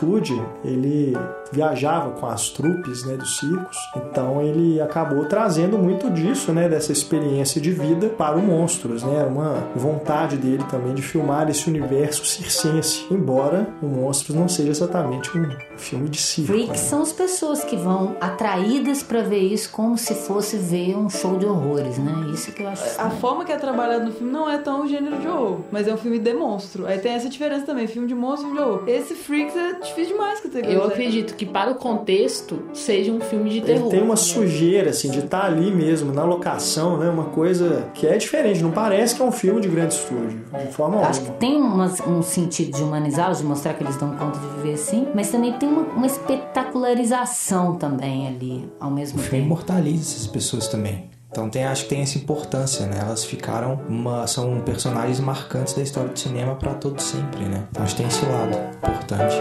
juventude ele viajava com as trupes né, dos circos, então ele acabou trazendo muito disso, né, dessa experiência de vida para o Monstros, né, uma vontade dele também de filmar esse universo circense, embora o Monstros não seja exatamente um filme de circo. Freaks né? são as pessoas que vão atraídas para ver isso como se fosse ver um show de horrores, né? Isso que eu acho. A forma que é trabalhado no filme não é tão o gênero de horror, mas é um filme de monstro. Aí tem essa diferença também, filme de monstro, filme de horror. Esse Freaks é difícil demais categorizar. Eu acredito que para o contexto seja um filme de terror. Ele tem uma sujeira assim de estar tá ali mesmo na locação, né? Uma coisa que é diferente, não parece que é um filme de grande estúdio, de forma alguma. Acho que tem uma, um sentido de humanizar, de mostrar que eles dão conta de viver assim, mas também tem uma, uma espetacularização também ali ao mesmo o tempo. imortaliza essas pessoas também. Então tem, acho que tem essa importância, né? Elas ficaram uma, são personagens marcantes da história do cinema para todo sempre, né? Então acho que tem esse lado importante.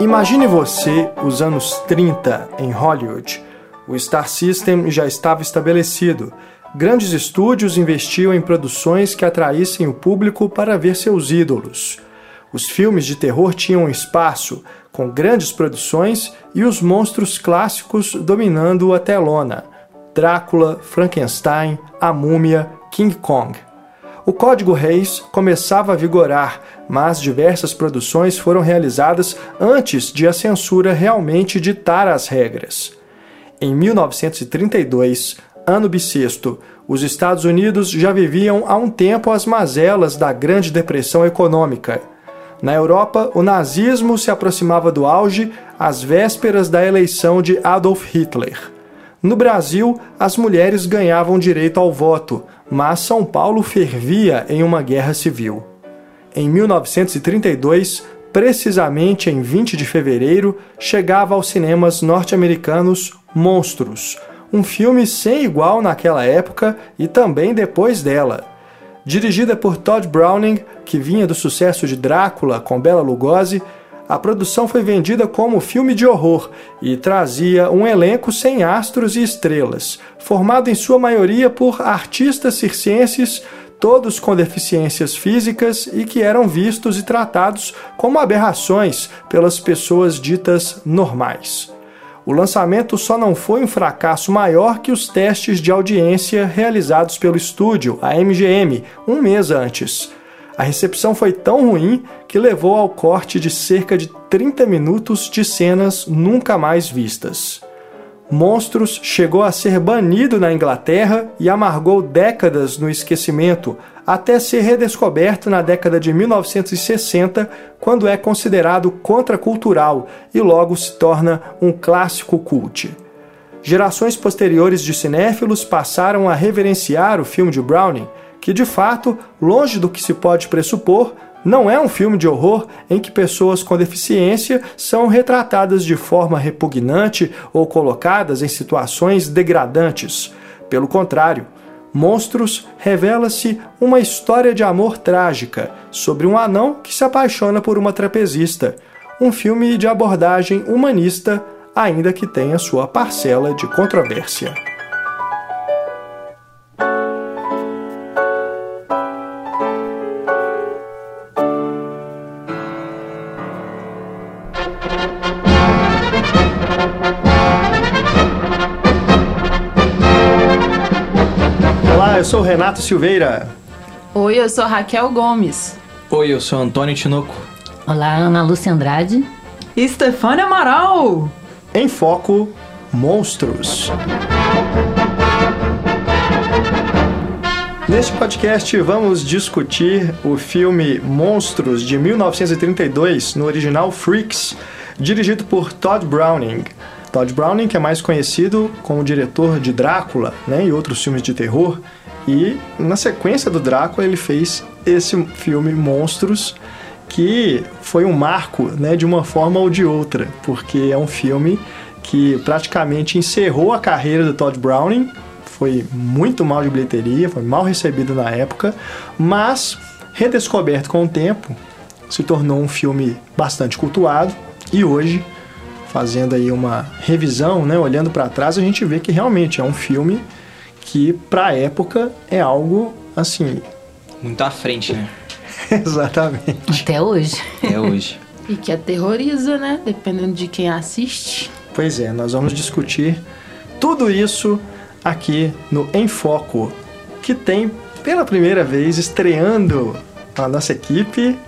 Imagine você os anos 30 em Hollywood. O Star System já estava estabelecido. Grandes estúdios investiam em produções que atraíssem o público para ver seus ídolos. Os filmes de terror tinham espaço, com grandes produções e os monstros clássicos dominando a telona: Drácula, Frankenstein, a Múmia, King Kong. O Código Reis começava a vigorar, mas diversas produções foram realizadas antes de a censura realmente ditar as regras. Em 1932, ano bissexto, os Estados Unidos já viviam há um tempo as mazelas da Grande Depressão Econômica. Na Europa, o nazismo se aproximava do auge às vésperas da eleição de Adolf Hitler. No Brasil, as mulheres ganhavam direito ao voto, mas São Paulo fervia em uma guerra civil. Em 1932, precisamente em 20 de fevereiro, chegava aos cinemas norte-americanos Monstros, um filme sem igual naquela época e também depois dela. Dirigida por Todd Browning, que vinha do sucesso de Drácula com Bela Lugosi, a produção foi vendida como filme de horror e trazia um elenco sem astros e estrelas, formado em sua maioria por artistas circenses, todos com deficiências físicas e que eram vistos e tratados como aberrações pelas pessoas ditas normais. O lançamento só não foi um fracasso maior que os testes de audiência realizados pelo estúdio, a MGM, um mês antes. A recepção foi tão ruim que levou ao corte de cerca de 30 minutos de cenas nunca mais vistas. Monstros chegou a ser banido na Inglaterra e amargou décadas no esquecimento, até ser redescoberto na década de 1960, quando é considerado contracultural e logo se torna um clássico cult. Gerações posteriores de cinéfilos passaram a reverenciar o filme de Browning, que de fato, longe do que se pode pressupor, não é um filme de horror em que pessoas com deficiência são retratadas de forma repugnante ou colocadas em situações degradantes. Pelo contrário, Monstros revela-se uma história de amor trágica sobre um anão que se apaixona por uma trapezista. Um filme de abordagem humanista, ainda que tenha sua parcela de controvérsia. Sou o Renato Silveira. Oi, eu sou Raquel Gomes. Oi, eu sou Antônio Tinoco. Olá, Ana Lúcia Andrade. E Stefania Amaral. Em Foco, Monstros. Neste podcast vamos discutir o filme Monstros de 1932, no original Freaks, dirigido por Todd Browning. Todd Browning, que é mais conhecido como diretor de Drácula né, e outros filmes de terror, e na sequência do Drácula ele fez esse filme Monstros, que foi um marco né, de uma forma ou de outra, porque é um filme que praticamente encerrou a carreira do Todd Browning, foi muito mal de bilheteria, foi mal recebido na época, mas redescoberto com o tempo, se tornou um filme bastante cultuado e hoje, fazendo aí uma revisão, né, olhando para trás, a gente vê que realmente é um filme que para a época é algo assim. Muito à frente, né? Exatamente. Até hoje. É hoje. E que aterroriza, né? Dependendo de quem assiste. Pois é, nós vamos discutir tudo isso aqui no Em Foco, que tem pela primeira vez estreando a nossa equipe.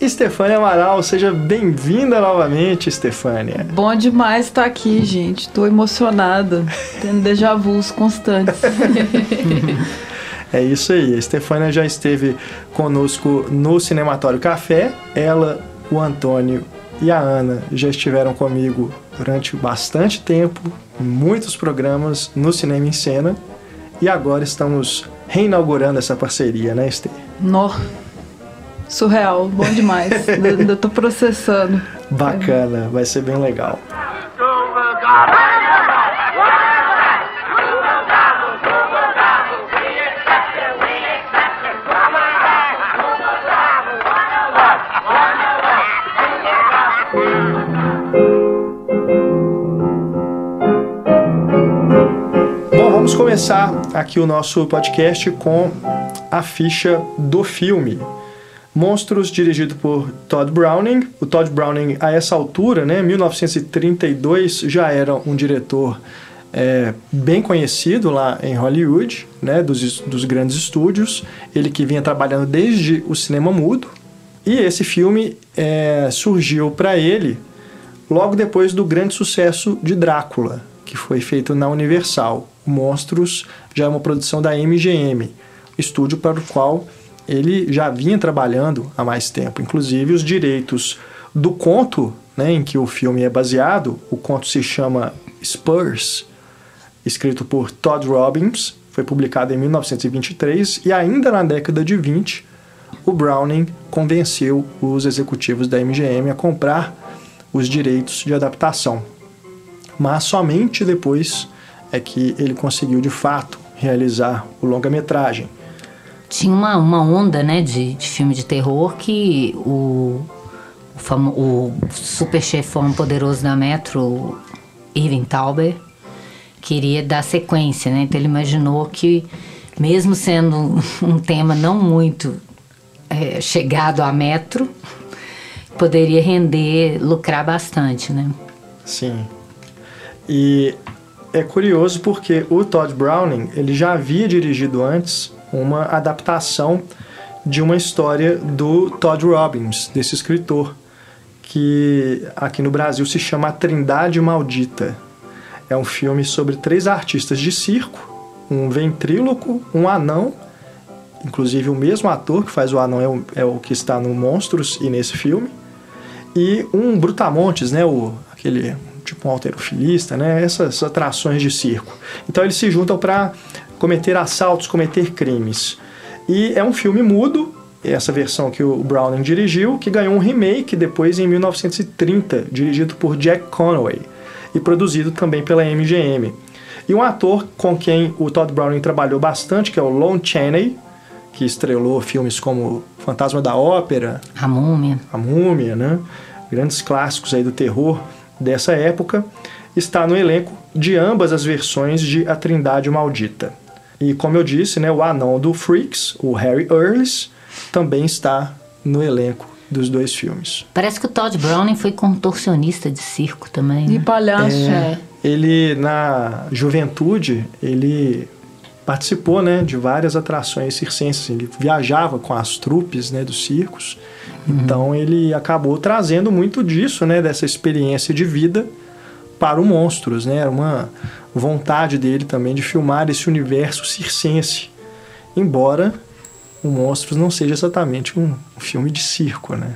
Estefânia Amaral, seja bem-vinda novamente, Estefânia. Bom demais estar aqui, gente. Tô emocionada, tendo déjà vus constantes. É isso aí. A Estefânia já esteve conosco no Cinematório Café. Ela, o Antônio e a Ana já estiveram comigo durante bastante tempo, em muitos programas no Cinema em Cena. E agora estamos reinaugurando essa parceria, né, Estê? Nó. Surreal, bom demais. Ainda tô processando. Bacana, vai ser bem legal. Bom, vamos começar aqui o nosso podcast com a ficha do filme. Monstros, dirigido por Todd Browning. O Todd Browning, a essa altura, né, 1932, já era um diretor é, bem conhecido lá em Hollywood, né, dos, dos grandes estúdios. Ele que vinha trabalhando desde o cinema mudo. E esse filme é, surgiu para ele logo depois do grande sucesso de Drácula, que foi feito na Universal. Monstros já é uma produção da MGM, estúdio para o qual ele já vinha trabalhando há mais tempo. Inclusive, os direitos do conto né, em que o filme é baseado, o conto se chama Spurs, escrito por Todd Robbins, foi publicado em 1923 e ainda na década de 20, o Browning convenceu os executivos da MGM a comprar os direitos de adaptação. Mas somente depois é que ele conseguiu de fato realizar o longa-metragem. Tinha uma, uma onda, né, de, de filme de terror que o, o, famo, o super chefão poderoso da Metro, Irving Tauber, queria dar sequência, né? Então ele imaginou que, mesmo sendo um tema não muito é, chegado à Metro, poderia render, lucrar bastante, né? Sim. E é curioso porque o Todd Browning ele já havia dirigido antes uma adaptação de uma história do Todd Robbins, desse escritor, que aqui no Brasil se chama A Trindade Maldita. É um filme sobre três artistas de circo, um ventríloco, um anão, inclusive o mesmo ator que faz o anão é o, é o que está no Monstros e nesse filme, e um brutamontes, né, o, aquele tipo um alterofilista, né, essas atrações de circo. Então eles se juntam para cometer assaltos, cometer crimes. E é um filme mudo, essa versão que o Browning dirigiu, que ganhou um remake depois em 1930, dirigido por Jack Conway e produzido também pela MGM. E um ator com quem o Todd Browning trabalhou bastante, que é o Lon Chaney, que estrelou filmes como Fantasma da Ópera, A Múmia, A Múmia, né? Grandes clássicos aí do terror dessa época, está no elenco de ambas as versões de A Trindade Maldita. E como eu disse, né, o anão do Freaks, o Harry Earls, também está no elenco dos dois filmes. Parece que o Todd Browning foi contorcionista de circo também. E Né? palhaço. É. Ele, na juventude, ele participou né, de várias atrações circenses. Ele viajava com as trupes né, dos circos. Então ele acabou trazendo muito disso, né, dessa experiência de vida para o Monstros. Né? Era uma vontade dele também de filmar esse universo circense. Embora o Monstros não seja exatamente um filme de circo. Né?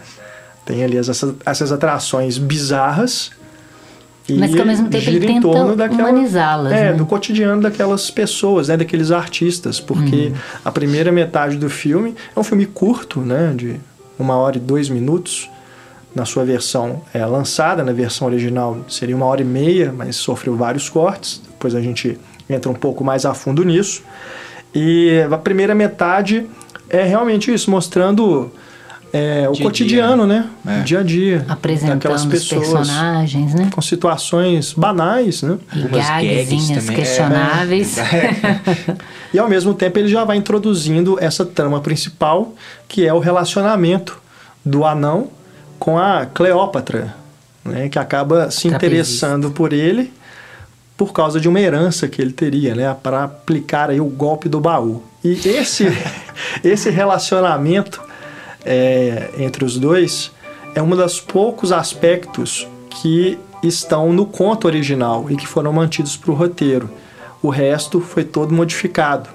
Tem ali essas, essas atrações bizarras. E Mas que ao mesmo tempo ele tenta daquela- humanizá-las, É, né? do cotidiano daquelas pessoas, né, daqueles artistas, porque Uhum. a primeira metade do filme é um filme curto, né, de uma hora e dois minutos, na sua versão é, lançada, na versão original seria uma hora e meia, mas sofreu vários cortes, depois a gente entra um pouco mais a fundo nisso. E a primeira metade é realmente isso, mostrando é, o Dia cotidiano, né? É. Dia a dia. Apresentando daquelas os pessoas personagens, né? com situações banais, né? E gagzinhas também. questionáveis. E ao mesmo tempo ele já vai introduzindo essa trama principal, que é o relacionamento do anão com a Cleópatra, né, que acaba se interessando por ele por causa de uma herança que ele teria, né, para aplicar aí o golpe do baú. E esse esse relacionamento é, entre os dois é um dos poucos aspectos que estão no conto original e que foram mantidos para o roteiro. O resto foi todo modificado.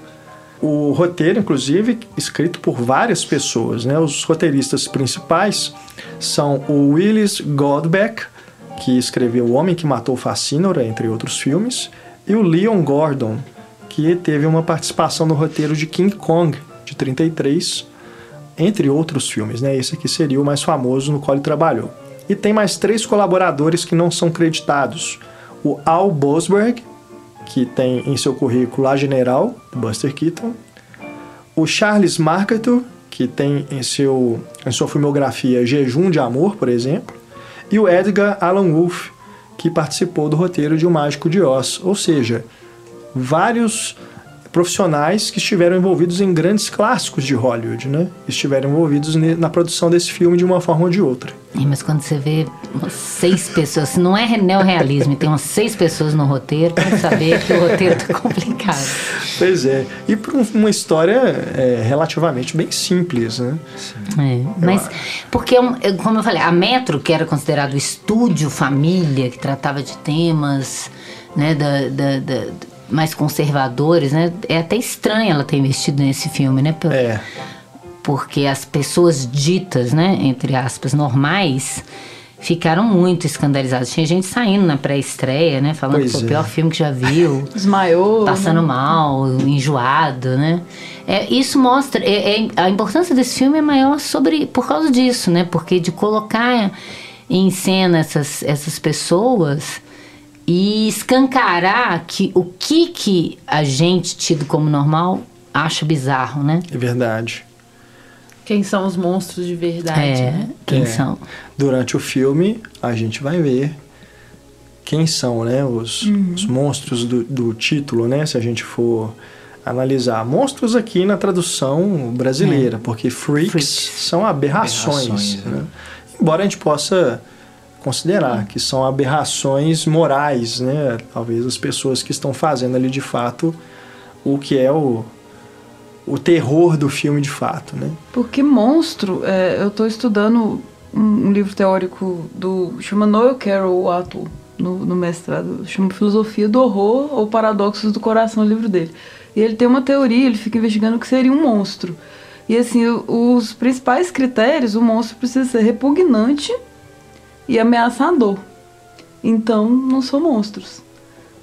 O roteiro, inclusive, escrito por várias pessoas. Né? Os roteiristas principais são o Willis Goldbeck, que escreveu O Homem que Matou Facínora, entre outros filmes, e o Leon Gordon, que teve uma participação no roteiro de King Kong, de 33, entre outros filmes. Né? Esse aqui seria o mais famoso no qual ele trabalhou. E tem mais três colaboradores que não são creditados. O Al Bosberg, que tem em seu currículo a General, do Buster Keaton. O Charles Marketer, que tem em, seu, em sua filmografia Jejum de Amor, por exemplo. E o Edgar Allan Wolfe, que participou do roteiro de O Mágico de Oz. Ou seja, vários profissionais que estiveram envolvidos em grandes clássicos de Hollywood, né? Estiveram envolvidos na produção desse filme de uma forma ou de outra. Ih, Mas quando você vê seis pessoas, se não é neorrealismo e tem umas seis pessoas no roteiro, pode saber que o roteiro tá complicado. Pois é. E por um- uma história é, relativamente bem simples, né? É, mas porque, é é, como eu falei, a Metro, que era considerado estúdio família, que tratava de temas né, da, da- da- mais conservadores, né? É até estranho ela ter investido nesse filme, né? Por- É. Porque as pessoas ditas, né, entre aspas, normais, ficaram muito escandalizadas. Tinha gente saindo na pré-estreia, né? Falando Pois que foi o é. pior filme que já viu. Desmaiou. passando né? mal, enjoado, né? É, isso mostra é, é- a importância desse filme é maior sobre por causa disso, né? Porque de colocar em cena essas, essas pessoas e escancarar que o que que a gente tido como normal acha bizarro, né? É verdade. Quem são os monstros de verdade, É, né? quem É. são? Durante o filme, a gente vai ver quem são né, os, os monstros do, do título, né? Se a gente for analisar. Monstros aqui na tradução brasileira, porque freaks, Freaks. são aberrações. Aberrações, né? né? Embora a gente possa considerar que são aberrações morais, né? Talvez as pessoas que estão fazendo ali de fato o que é o, o terror do filme de fato, né? Porque monstro, é, eu tô estudando um, um livro teórico do. chama Noel Carroll, ator, no, no mestrado. Chama Filosofia do Horror ou Paradoxos do Coração, o livro dele. E ele tem uma teoria, ele fica investigando o que seria um monstro. E assim, os principais critérios, o monstro precisa ser repugnante e ameaçador. Então, não são monstros.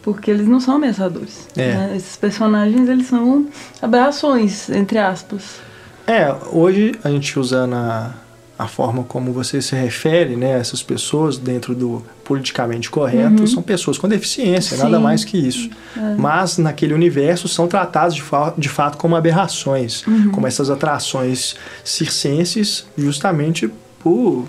Porque eles não são ameaçadores. É. né? Esses personagens, eles são aberrações, entre aspas. É, hoje a gente usando a, a forma como você se refere, né, a essas pessoas dentro do politicamente correto, são pessoas com deficiência, nada Sim. mais que isso. Mas naquele universo são tratados de, fa de fato como aberrações, como essas atrações circenses, justamente por,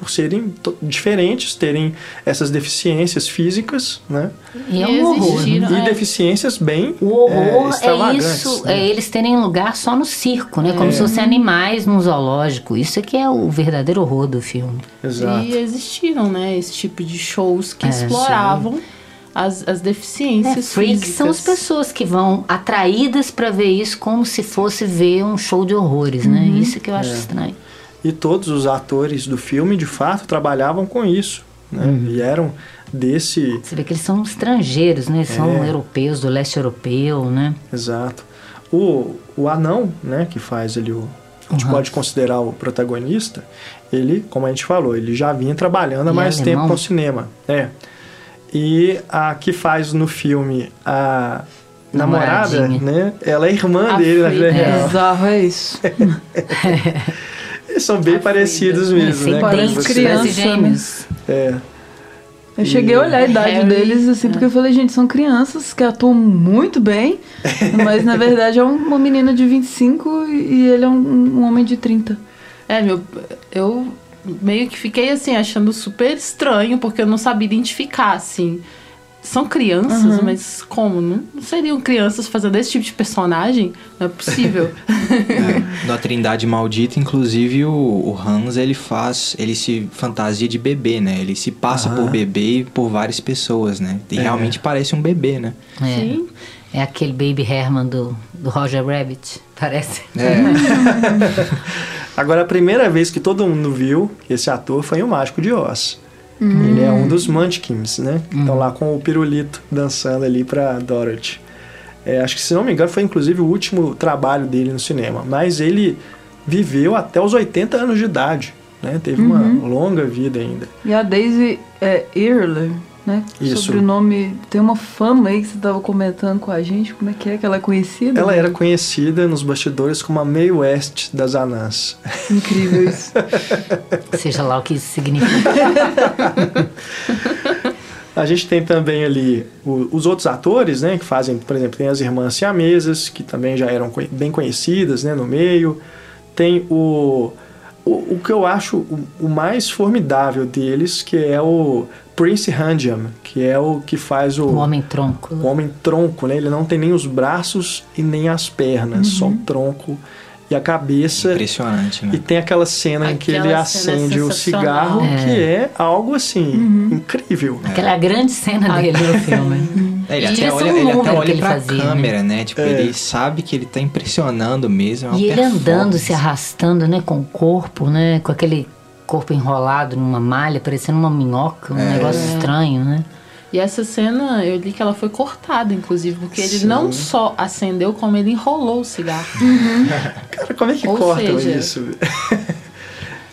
por serem diferentes, terem essas deficiências físicas, né? E é E um horror. existiram- né? E é. deficiências bem O horror é, é, isso, né? é eles terem lugar só no circo, né? Como se fossem animais num zoológico. Isso é que é o verdadeiro horror do filme. Exato. E existiram, né, esse tipo de shows que É, exploravam as, as É, deficiências freaks físicas. são as pessoas que vão atraídas pra ver isso como se fosse ver um show de horrores, né? Isso é que eu acho estranho. E todos os atores do filme, de fato, trabalhavam com isso. Né? E eram desse. Você vê que eles são estrangeiros, né? Eles são É. europeus, do leste europeu, né? Exato. O, o anão, né, que faz ali o. A gente Uhum. pode considerar o protagonista, ele, como a gente falou, ele já vinha trabalhando há Ele é mais alemão? tempo com cinema. É. E a que faz no filme a namorada, né? Ela é irmã A dele na vida Frida. real. Bizarro é isso. Eles são bem A parecidos mesmo, Sem né? parece Como dentes, você- criança, parece gêmeos. É. Eu cheguei a olhar a idade Harry, deles, assim, porque eu falei, gente, são crianças que atuam muito bem, mas na verdade é um- uma menina de 25 e e ele é um, um homem de 30. É, meu, eu meio que fiquei assim, achando super estranho, porque eu não sabia identificar, assim. São crianças, Uhum. mas como? Não, seriam crianças fazendo esse tipo de personagem? Não é possível. É, na Trindade Maldita, inclusive, o, o Hans, ele faz... Ele se fantasia de bebê, né? Ele se passa Ah. por bebê e por várias pessoas, né? E É. realmente parece um bebê, né? É, Sim. é aquele Baby Herman do, do Roger Rabbit, parece. É, Agora, a primeira vez que todo mundo viu esse ator foi em O Mágico de Oz. Ele é um dos Munchkins, né? Que estão lá com o pirulito dançando ali pra Dorothy. É, acho que, se não me engano, foi inclusive o último trabalho dele no cinema. Mas ele viveu até os 80 anos de idade, né? Teve uma longa vida ainda. E a Daisy é, Earler, né? Isso. Sobrenome. Tem uma fama aí que você tava comentando com a gente. Como é que é que ela é conhecida? Ela era conhecida nos bastidores como a Mae West das Anãs. Incrível isso. Seja lá o que isso significa. A gente tem também ali o- os outros atores, né, que fazem, por exemplo, tem as irmãs siamesas, que também já eram bem conhecidas, né, no meio. Tem o, o, o que eu acho o, o mais formidável deles, que é o Prince Handjam, que é o que faz o, O homem tronco. o homem tronco, né? Ele não tem nem os braços e nem as pernas, só o tronco e a cabeça. impressionante, né? E tem aquela cena em que ele Aquela acende o cigarro, É. que é algo assim, incrível. Aquela é a grande cena dele no filme. É, ele E até é olha, um ele até que olha ele pra fazia, né? câmera, né? Tipo, É. ele sabe que ele tá impressionando mesmo. É E ele andando, se arrastando, né, com o corpo, né, com aquele corpo enrolado numa malha, parecendo uma minhoca, um É. negócio estranho, né? E essa cena, eu li que ela foi cortada, inclusive, porque ele Sim. não só acendeu, como ele enrolou o cigarro. Cara, como é que Ou cortam seja, isso?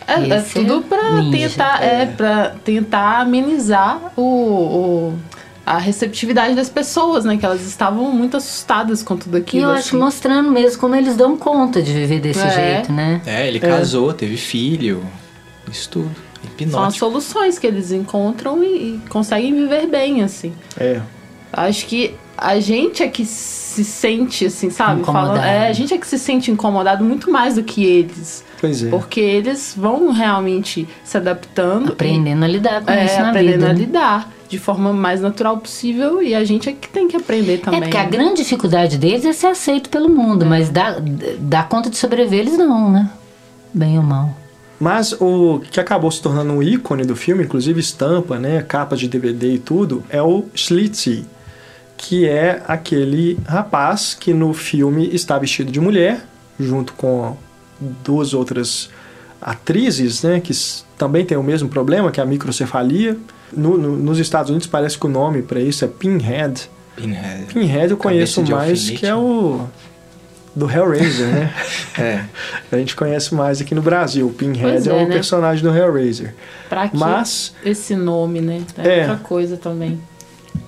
É, é Esse tudo é pra ninja. tentar, é, pra tentar amenizar o, o- a receptividade das pessoas, né? Que elas estavam muito assustadas com tudo E aquilo. eu acho assim. mostrando mesmo como eles dão conta de viver desse É. jeito, né? É, ele casou, teve filho. Isso tudo. São as Hipnótico. soluções que eles encontram e, e conseguem viver bem, assim. É. Acho que a gente é que se sente, assim, sabe? Incomodado. É, a gente é que se sente incomodado muito mais do que eles. Pois é. Porque eles vão realmente se adaptando. Aprendendo a lidar com é, isso na aprendendo vida. a né? lidar de forma mais natural possível e a gente é que tem que aprender É também. porque a né? grande dificuldade deles é ser aceito pelo mundo, mas dar, dar conta de sobreviver eles não, né? Bem ou mal. Mas o que acabou se tornando um ícone do filme, inclusive estampa, né, capa de DVD e tudo, é o Schlitzie, que é aquele rapaz que no filme está vestido de mulher, junto com duas outras atrizes, né, que também tem o mesmo problema, que é a microcefalia. No- no- nos Estados Unidos parece que o nome para isso é Pinhead. Pinhead. Pinhead eu conheço mais, alfinete. que é o do Hellraiser, né? É. A gente conhece mais aqui no Brasil. O Pinhead é, é, o né? personagem do Hellraiser. Pra que Mas esse nome, né? É, É. outra coisa também.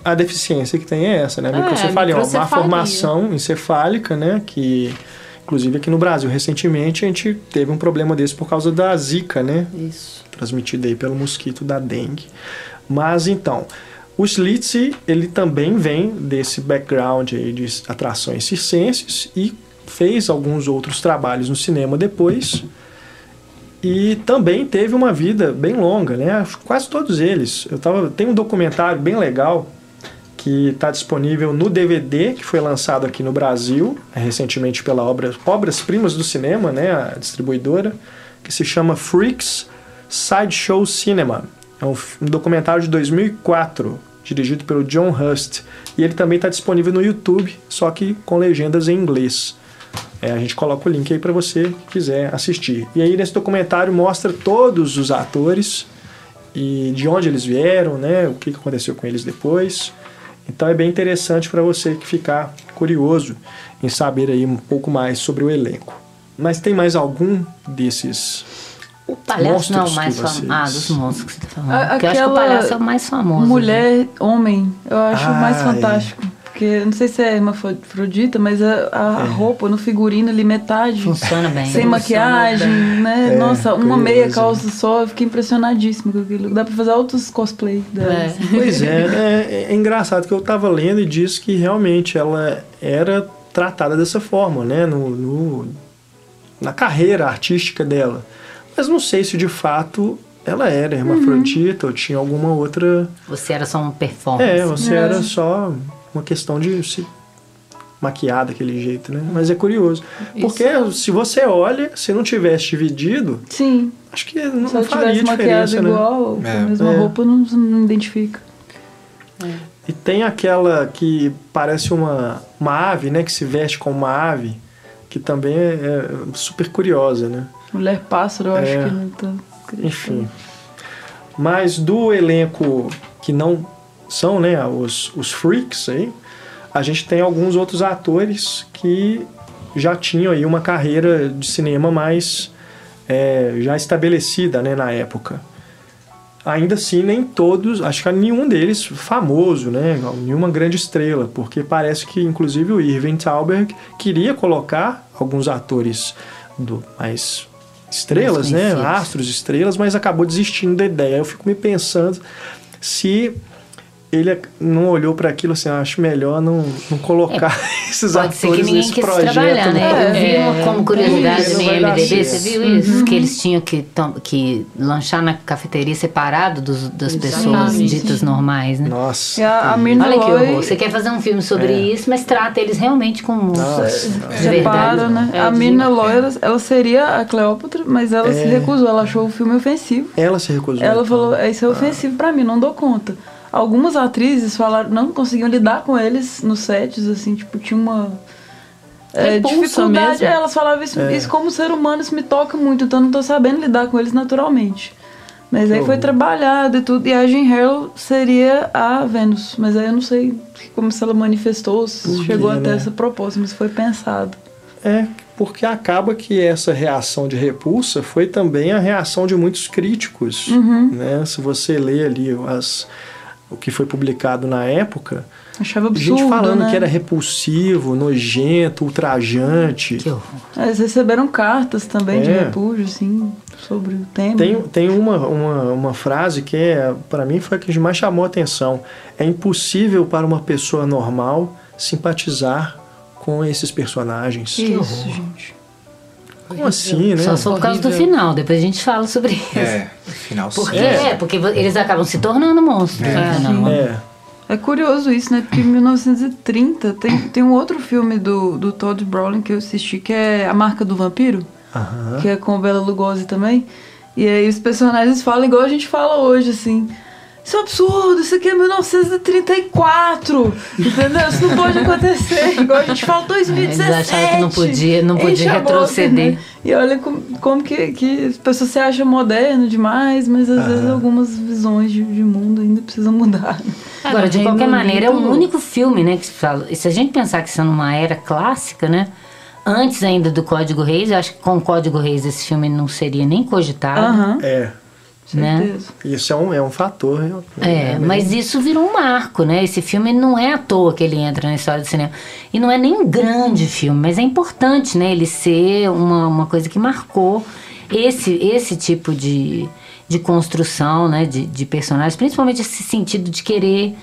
a deficiência que tem é essa, né? A É, microcefalia, uma microcefalia. formação encefálica, né? Que, inclusive aqui no Brasil, recentemente, a gente teve um problema desse por causa da zika, né? Isso. Transmitida aí pelo mosquito da dengue. Mas, então, o Schlitzie, ele também vem desse background aí de atrações circenses e fez alguns outros trabalhos no cinema depois. E também teve uma vida bem longa, né? Quase todos eles. Eu tava, tem um documentário bem legal que está disponível no DVD, que foi lançado aqui no Brasil, recentemente pela obra Obras Primas do Cinema, né, a distribuidora, que se chama Freaks Sideshow Cinema. É um, um documentário de 2004, dirigido pelo John Hust. E ele também está disponível no YouTube, só que com legendas em inglês. É, a gente coloca o link aí para você que quiser assistir. E aí nesse documentário mostra todos os atores e de onde eles vieram, né, o que aconteceu com eles depois. Então é bem interessante para você que ficar curioso em saber aí um pouco mais sobre o elenco. Mas tem mais algum desses? O palhaço não é o Monstros mais que famoso. vocês- Ah, dos monstros que você tá falando. A- eu acho que o aquela palhaço é o mais famoso. né? Mulher, homem, eu acho Ah, mais é. Porque não sei se é hermafrodita, mas a, a É. roupa no figurino ali, metade. Funciona bem. Sem Funciona maquiagem, né? É, Nossa, uma curioso. meia calça só, eu fiquei impressionadíssima com aquilo. Dá pra fazer altos cosplay dela. É. Pois é, é, é engraçado que eu estava lendo e diz que realmente ela era tratada dessa forma, né, no, no- na carreira artística dela. Mas não sei se de fato ela era hermafrodita ou tinha alguma outra. Você era só um performance. É, você É. era só uma questão de se maquiar daquele jeito, né? Mas é curioso. Porque se você olha, se não tivesse dividido, Sim. acho que não Se faria tivesse maquiado diferença, né? igual, com É. a mesma É. roupa, não, não identifica. E tem aquela que parece uma, uma ave, né? Que se veste como uma ave, que também é, é super curiosa, né? Mulher pássaro, eu É. acho que não tá. Enfim. Mas do elenco que não são, né, os, os freaks aí, a gente tem alguns outros atores que já tinham aí uma carreira de cinema mais é, já estabelecida, né, na época. Ainda assim, nem todos, acho que nenhum deles famoso, né, nenhuma grande estrela, porque parece que inclusive o Irving Thalberg queria colocar alguns atores do mais estrelas, Mais né, astros, estrelas, mas acabou desistindo da ideia. Eu fico me pensando se ele não olhou para aquilo assim, "Ah, acho melhor não, não colocar esses Pode ser que atores ninguém nesse quis projeto. trabalhar, né? né? Eu vi uma, como curiosidade Não no IMDB, você viu isso? Que eles tinham que, que lanchar na cafeteria separado dos, das pessoas Exatamente. ditas normais, né? Nossa. E a, a Mirna Olha que Loy horror. Você quer fazer um filme sobre É. isso, mas trata eles realmente como separa, verdade. né? É, a Mirna Loy, ela, ela seria a Cleópatra, mas ela se É. recusou. Ela achou o filme ofensivo. Ela se recusou. Ela então. falou, isso é ofensivo pra mim, não dou conta. Algumas atrizes falaram, não conseguiam lidar com eles nos sets, assim, tipo, tinha uma é, Repulsa dificuldade. mesmo. Elas falavam isso, É. isso como ser humano, isso me toca muito, então eu não tô sabendo lidar com eles naturalmente. Mas aí foi horror. trabalhado e tudo, e a Jean Harlow seria a Vênus, mas aí eu não sei como se ela manifestou, se Por chegou quê, até né? essa proposta, mas foi pensado. É, porque acaba que essa reação de repulsa foi também a reação de muitos críticos. Uhum. Né? Se você lê ali as, o que foi publicado na época, Achava absurdo, gente falando né? que era repulsivo, nojento, ultrajante. Que horror. Eles receberam cartas também de É. repúdio, assim, sobre o tema. Tem, tem uma, uma, uma frase que é, para mim foi a que mais chamou a atenção. É impossível para uma pessoa normal simpatizar com esses personagens. Isso, gente. Como assim, né? Só for por causa do final, depois a gente fala sobre isso. É, no final Porque, sim. é. porque eles acabam se tornando monstros. né? Não, É, É curioso isso, né? Porque em 1930 tem, tem um outro filme do, do Todd Browning que eu assisti, que é A Marca do Vampiro, aham. que é com o Bela Lugosi também. E aí os personagens falam igual a gente fala hoje, assim. Isso é um absurdo, isso aqui é 1934, entendeu? Isso não pode acontecer. Igual a gente fala 2017. Eles acharam que não podia- não podia boca, retroceder. né? E olha como, como que, que as pessoas se acham moderno demais, mas às vezes algumas visões de, de mundo ainda precisam mudar. né? Agora, de no qualquer Reino maneira, é o único filme, né, que se fala. E se a gente pensar que isso é numa era clássica, né? Antes ainda do Código Reis, eu acho que com o Código Reis esse filme não seria nem cogitado. Aham, É, né? certeza. isso é um, é um fator. né? É, mas isso virou um marco, né? Esse filme não é à toa que ele entra na história do cinema. E não é nem um grande filme, mas é importante, né? Ele ser uma, uma coisa que marcou esse, esse tipo de, de construção, né? De, de personagens, principalmente esse sentido de querer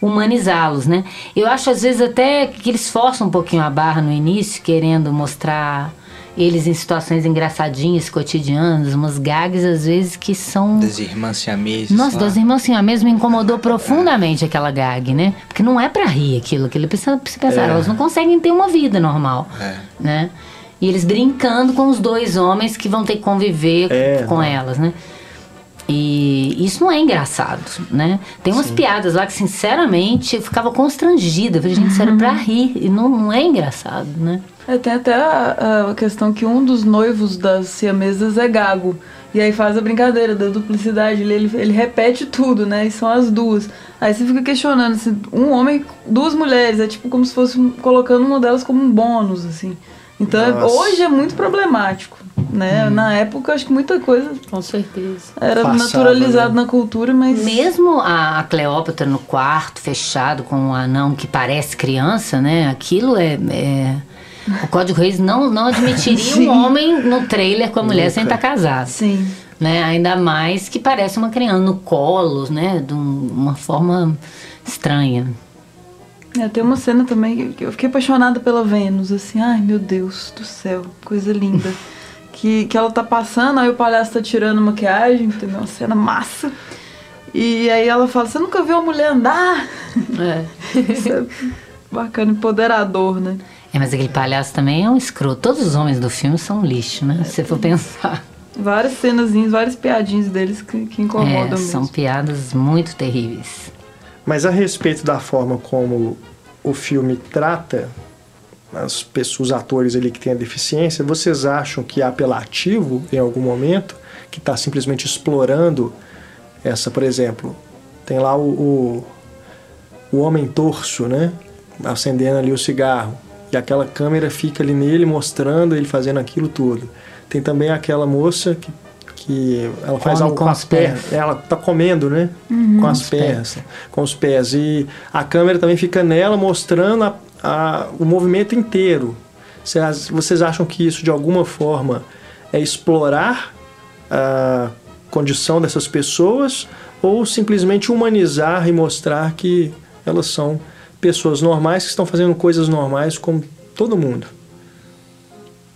humanizá-los, né? Eu acho às vezes até que eles forçam um pouquinho a barra no início, querendo mostrar eles em situações engraçadinhas, cotidianas, umas gags às vezes que são Das irmãs siameses nossa, lá. das irmãs assim, a mesmo me incomodou profundamente aquela gag, né? Porque não é pra rir aquilo, aquilo precisa, precisa pensar, É. elas não conseguem ter uma vida normal, É. né? E eles brincando com os dois homens que vão ter que conviver É, com não. elas, né? E isso não é engraçado, né? Tem umas piadas lá que, sinceramente, eu ficava constrangida. Eu falei, gente, isso era pra rir. E não, não é engraçado, né? É, tem até a, a questão que um dos noivos das siamesas é gago. E aí faz a brincadeira da duplicidade. Ele, ele, ele repete tudo, né? E são as duas. Aí você fica questionando, assim, um homem, duas mulheres. É tipo como se fosse colocando uma delas como um bônus, assim. Então é- Nossa. hoje é muito problemático, né? Na época acho que muita coisa Com certeza. era Passava, naturalizado né? na cultura, mas... Mesmo a, a Cleópatra no quarto, fechado, com um anão que parece criança, né? Aquilo é. é- O Código Reis não, não admitiria Sim. um homem no trailer com a mulher sem Nunca. estar casado. Sim. Né? Ainda mais que parece uma criança no colo, né? De um- uma forma estranha. É, tem uma cena também que eu fiquei apaixonada pela Vênus, assim, ai meu Deus do céu, coisa linda. que, que ela tá passando, aí o palhaço tá tirando maquiagem, entendeu? Uma cena massa. E aí ela fala, você nunca viu uma mulher andar? É. Isso é bacana, empoderador, né? É, mas aquele palhaço também é um escroto. Todos os homens do filme são um lixo, né? Se você for pensar. Várias cenazinhas, várias piadinhas deles que, que incomodam É, são mesmo. piadas muito terríveis. Mas a respeito da forma como o filme trata as pessoas, os atores ali que têm a deficiência, vocês acham que é apelativo em algum momento, que está simplesmente explorando essa, por exemplo, tem lá o, o, o homem torso, né? Acendendo ali o cigarro. E aquela câmera fica ali nele mostrando ele fazendo aquilo tudo. Tem também aquela moça que, que ela faz Come algo com as pernas. Ela tá comendo, né? com as pernas. Com os pés. E a câmera também fica nela mostrando a- a- o movimento inteiro. Vocês, vocês acham que isso de alguma forma é explorar a condição dessas pessoas ou simplesmente humanizar e mostrar que elas são pessoas normais que estão fazendo coisas normais como todo mundo?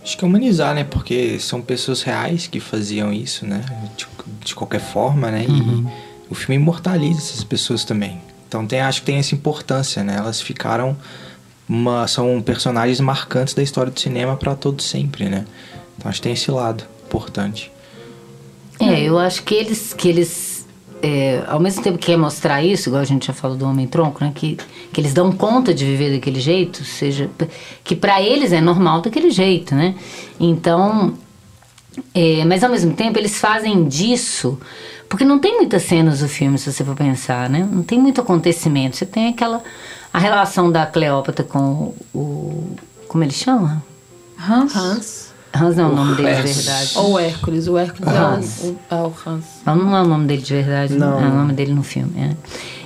Acho que é humanizar, né? Porque são pessoas reais que faziam isso, né? De, de qualquer forma, né? E o filme imortaliza essas pessoas também. Então tem, acho que tem essa importância, né? Elas ficaram uma, são personagens marcantes da história do cinema para todo sempre, né? Então acho que tem esse lado importante. É, eu acho que eles, que eles é, ao mesmo tempo que quer mostrar isso, igual a gente já falou do Homem Tronco, né, que, que eles dão conta de viver daquele jeito, seja que para eles é normal daquele jeito, né? Então, é, mas ao mesmo tempo eles fazem disso porque não tem muitas cenas do filme, se você for pensar, né? Não tem muito acontecimento. Você tem aquela a relação da Cleópatra com o como ele chama? Hans? Hans. Hans não é o nome dele de verdade. Ou o Hércules. O Hércules é Hans. o, é o Hans. Não, não é o nome dele de verdade, Não. não. é o nome dele no filme. é.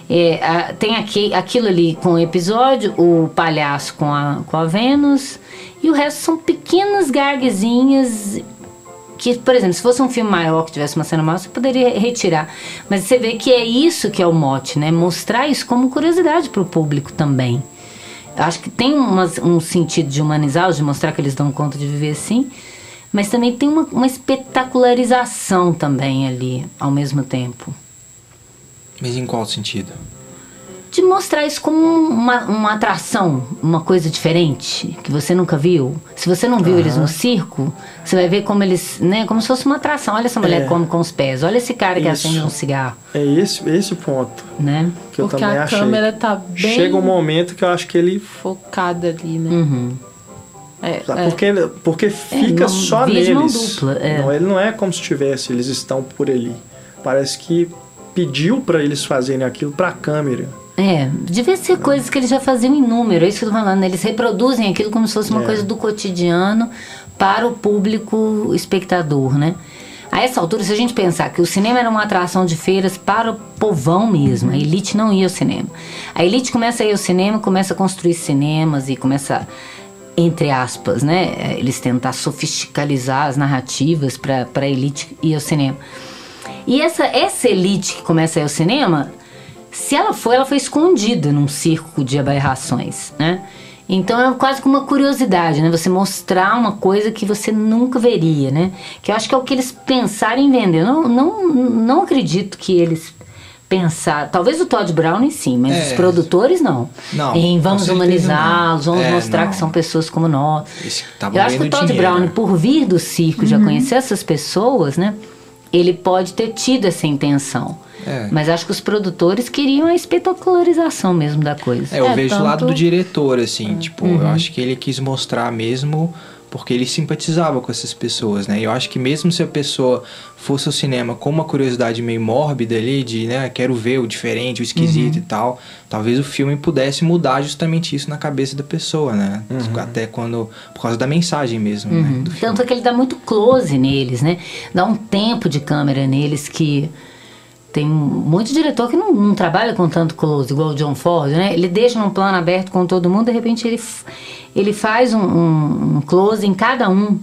É, a- tem aqui, aquilo ali com o episódio, o palhaço com a, com a Vênus, e o resto são pequenas garguezinhas que, por exemplo, se fosse um filme maior que tivesse uma cena maior, você poderia retirar. Mas você vê que é isso que é o mote, né? Mostrar isso como curiosidade para o público também. Acho que tem umas- um sentido de humanizá-los, de mostrar que eles dão conta de viver assim, mas também tem uma, uma espetacularização também ali, ao mesmo tempo. Mas em qual sentido? De mostrar isso como uma, uma atração, uma coisa diferente, que você nunca viu. Se você não viu eles no circo, você vai ver como eles, né, como se fosse uma atração. Olha essa mulher É. que come com os pés, olha esse cara que Isso. acende um cigarro, É esse, esse o ponto né? que eu Porque também a achei. câmera tá bem Chega um momento que eu acho que ele focada ali, né? Uhum. É, Sabe? é. Porque, porque fica não- só neles. dupla, é. Não, ele não é como se tivesse, eles estão por ali. Parece que pediu para eles fazerem aquilo para a câmera. É, devia ser coisas que eles já faziam em número, é isso que eu tô falando. Eles reproduzem aquilo como se fosse uma É. coisa do cotidiano para o público espectador, né? A essa altura, se a gente pensar que o cinema era uma atração de feiras para o povão mesmo, a elite não ia ao cinema. A elite começa a ir ao cinema, começa a construir cinemas e começa, entre aspas, né? Eles tentar sofisticalizar as narrativas para a elite ir ao cinema. E essa, essa elite que começa a ir ao cinema, se ela foi, ela foi escondida num circo de aberrações, né? Então é quase como uma curiosidade, né? Você mostrar uma coisa que você nunca veria, né? Que eu acho que é o que eles pensaram em vender. Eu não, não, não acredito que eles pensaram. Talvez o Todd Browning sim, mas É. os produtores não. Não, Em vamos humanizá-los, vamos É, mostrar não. que são pessoas como nós. Estavam Eu acho que o Todd dinheiro, Brown, né? por vir do circo, já conhecer essas pessoas, né? Ele pode ter tido essa intenção. É. Mas acho que os produtores queriam a espetacularização mesmo da coisa. É, eu É, vejo o lado tanto- do diretor, assim, tipo, Uhum. eu acho que ele quis mostrar mesmo porque ele simpatizava com essas pessoas, né? E eu acho que mesmo se a pessoa fosse ao cinema com uma curiosidade meio mórbida ali, de, né, quero ver o diferente, o esquisito Uhum. e tal, talvez o filme pudesse mudar justamente isso na cabeça da pessoa, né? Uhum. Até quando, por causa da mensagem mesmo, né? Do filme. Tanto é que ele dá muito close neles, né? Dá um tempo de câmera neles que tem muito diretor que não, não trabalha com tanto close, igual o John Ford, né? Ele deixa num plano aberto com todo mundo, de repente ele, ele faz um, um- um close em cada um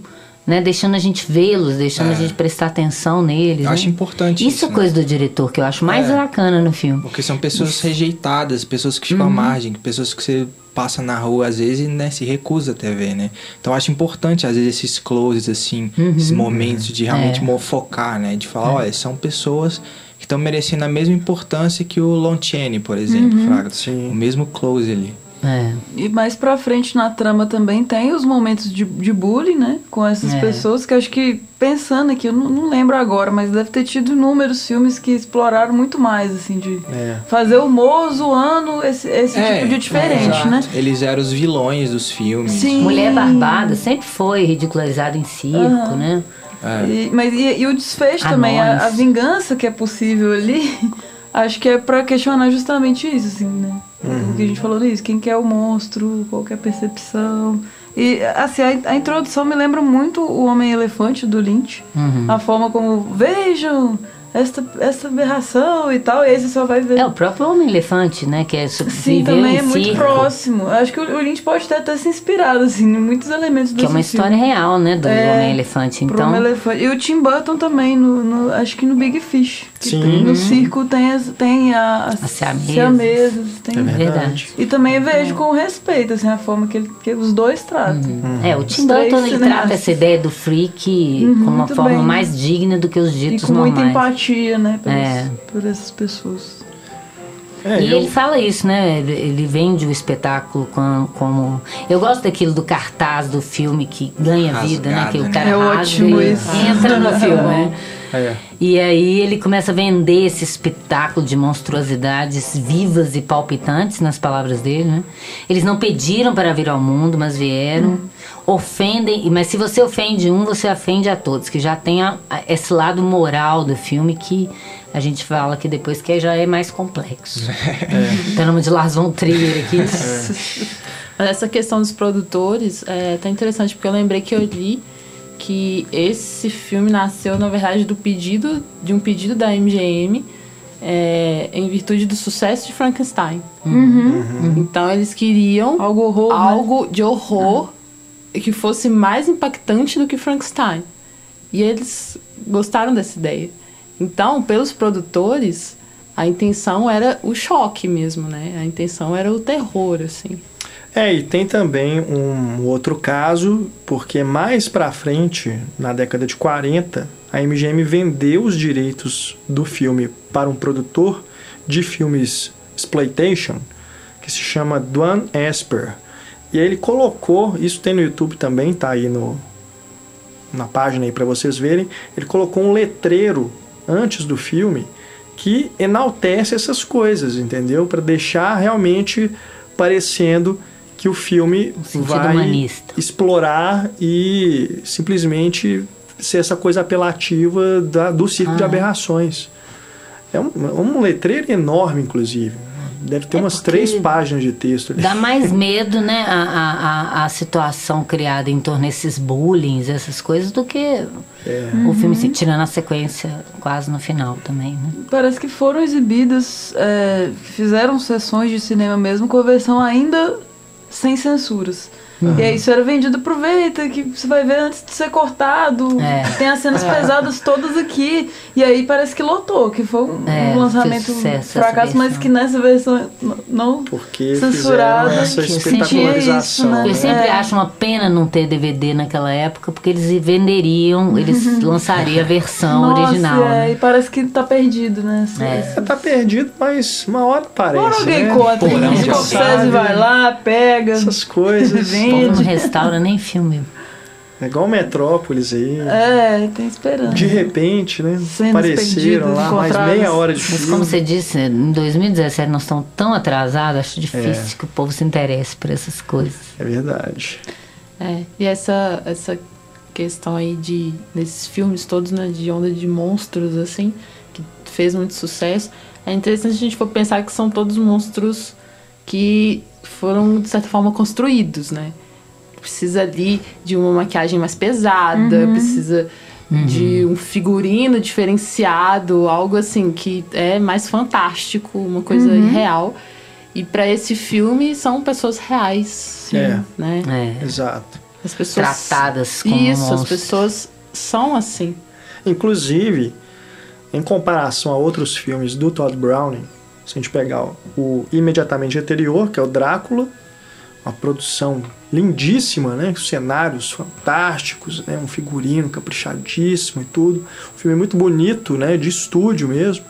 né? Deixando a gente vê-los, deixando É. a gente prestar atenção neles. Eu né? acho importante Isso isso, é né? coisa do diretor que eu acho mais É. bacana no filme. Porque são pessoas rejeitadas, pessoas que ficam Uhum. à margem, pessoas que você passa na rua às vezes né, se recusa até ver, né? Então acho importante, às vezes, esses closes, assim, esses momentos de realmente Uhum. É. focar, né? De falar, olha, são pessoas que estão merecendo a mesma importância que o Lon Chaney, por exemplo, Uhum. Fraga. Sim. O mesmo close ali. É. E mais pra frente na trama também tem os momentos de, de bullying, né? Com essas É. pessoas que acho que, pensando aqui, eu não, não lembro agora, mas deve ter tido inúmeros filmes que exploraram muito mais, assim, de É. fazer humor zoando esse, esse É, tipo de diferente, exato. né? Eles eram os vilões dos filmes. Sim. Mulher Barbada sempre foi ridicularizada em circo, Aham. né? É. E, mas e, e o desfecho A também, a, a vingança que é possível ali, acho que é pra questionar justamente isso, assim, né? O que a gente falou disso, quem que é o monstro, qual que é a percepção. E, assim, a, a introdução me lembra muito o Homem-Elefante do Lynch. Uhum. A forma como, vejam, esta, esta aberração e tal, e aí você só vai ver. É o próprio Homem-Elefante, né? Que é, Sim, também é muito circo, próximo. Eu Acho que o, Lynch pode até ter se inspirado, assim, em muitos elementos Que é uma filme. história real, né? Do É, Homem-Elefante. Então, Homem-Elefante. E o Tim Burton também, no, no- acho que no Big Fish. Que Sim. tem- no circo tem as, tem a- as, As siamesas. siamesas, tem- É verdade. E também vejo com respeito, assim, a forma que, ele- que os dois tratam. É, o Tim Burton ele trata essa ideia do freak Uhum, como uma forma bem. mais digna do que os E ditos com muita normais. empatia, né, pelas- É. por essas pessoas. É, e eu- ele fala isso, né? Ele, ele vende o espetáculo com- como. Eu gosto daquilo do cartaz do filme que ganha vida, né? Que o Rasgado, cara né? É ótimo e isso. entra no filme, né? É. E aí ele começa a vender esse espetáculo de monstruosidades vivas e palpitantes, nas palavras dele, né? Eles não pediram para vir ao mundo, mas vieram. Ofendem, mas se você ofende um, você ofende a todos, que já tem a- a- esse lado moral do filme que a gente fala que depois que já é mais complexo. Então, nome de Lars von Trier aqui. Mas essa questão dos produtores é até interessante, porque eu lembrei que eu li que esse filme nasceu, na verdade, do pedido, de um pedido da MGM é, em virtude do sucesso de Frankenstein. Então eles queriam Algo horror, né? algo de horror que fosse mais impactante do que Frankenstein. E eles gostaram dessa ideia. Então, pelos produtores, a intenção era o choque mesmo, né? A intenção era o terror, assim. É, e tem também um outro caso, porque mais pra frente, na década de 40, a MGM vendeu os direitos do filme para um produtor de filmes exploitation, que se chama Duane Esper. E ele colocou, isso tem no YouTube também, tá aí no na página aí para vocês verem, ele colocou um letreiro antes do filme que enaltece essas coisas, entendeu? Para deixar realmente parecendo que o filme vai humanista. explorar e simplesmente ser essa coisa apelativa da- do circo de Ah. aberrações. É um, um letreiro enorme, inclusive. Deve ter É umas três páginas de texto ali. Dá mais medo, né, a, a, a, a situação criada em torno desses bullying, essas coisas, do que o filme se tirando a sequência quase no final também, né? Parece que foram exibidas, é, fizeram sessões de cinema mesmo com a versão ainda sem censuras. E aí isso era vendido, aproveita que você vai ver antes de ser cortado. É. Tem as cenas pesadas todas aqui. E aí parece que lotou, que foi um, É, lançamento sucesso fracasso, mas que nessa versão não. Porque Censurada, essa espetacularização. isso, né? né? Eu sempre É. acho uma pena não ter DVD naquela época, porque eles venderiam, eles lançariam a versão Nossa, original. é, né? e parece que tá perdido, né? É. esse- Tá perdido, mas uma hora aparece. Agora alguém né? conta. Porão de Scorsese alçada. vai lá, pega. Essas coisas. O povo não restaura nem filme. É igual Metrópolis aí. É, tem esperança. De repente, né? Cenas Apareceram lá mais meia hora de Mas filme. como você disse, em 2017 nós estamos tão atrasados, acho difícil que o povo se interesse por essas coisas. É verdade. É, e essa, essa questão aí de desses filmes todos, né, de onda de monstros, assim, que fez muito sucesso, é interessante a gente for pensar que são todos monstros que foram, de certa forma, construídos, né? Precisa ali de uma maquiagem mais pesada, precisa de um figurino diferenciado, algo assim que é mais fantástico, uma coisa real. E para esse filme são pessoas reais, É. né? É. Exato. As pessoas tratadas como Isso, as monstros. pessoas são assim. Inclusive, em comparação a outros filmes do Todd Browning, se a gente pegar o, imediatamente anterior, que é o Drácula, uma produção lindíssima, né? Cenários fantásticos, né? Um figurino caprichadíssimo e tudo. Um filme muito bonito, né? De estúdio mesmo.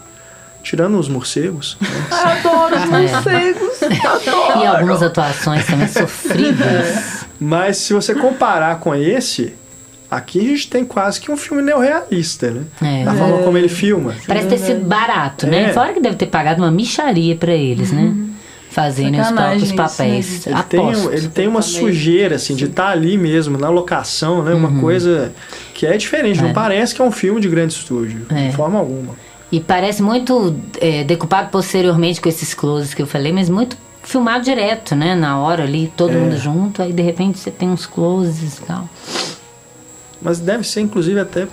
Tirando os morcegos. né? Adoro os morcegos. Adoro. E algumas atuações também sofridas. Mas se você comparar com esse, aqui a gente tem quase que um filme neorrealista, né? É. Da forma como ele filma. Parece ter sido barato, né? É. Fora que deve ter pagado uma micharia pra eles, né? Fazendo os próprios isso, papéis. né, Ele tem, um- ele tem uma sujeira, assim, de estar ali mesmo, na locação, né? Uma coisa que é diferente. Não parece que é um filme de grande estúdio, É. de forma alguma. E parece muito é, decupado posteriormente com esses closes que eu falei, mas muito filmado direto, né? Na hora ali, todo É. mundo junto, aí de repente você tem uns closes e tal. Mas deve ser, inclusive, até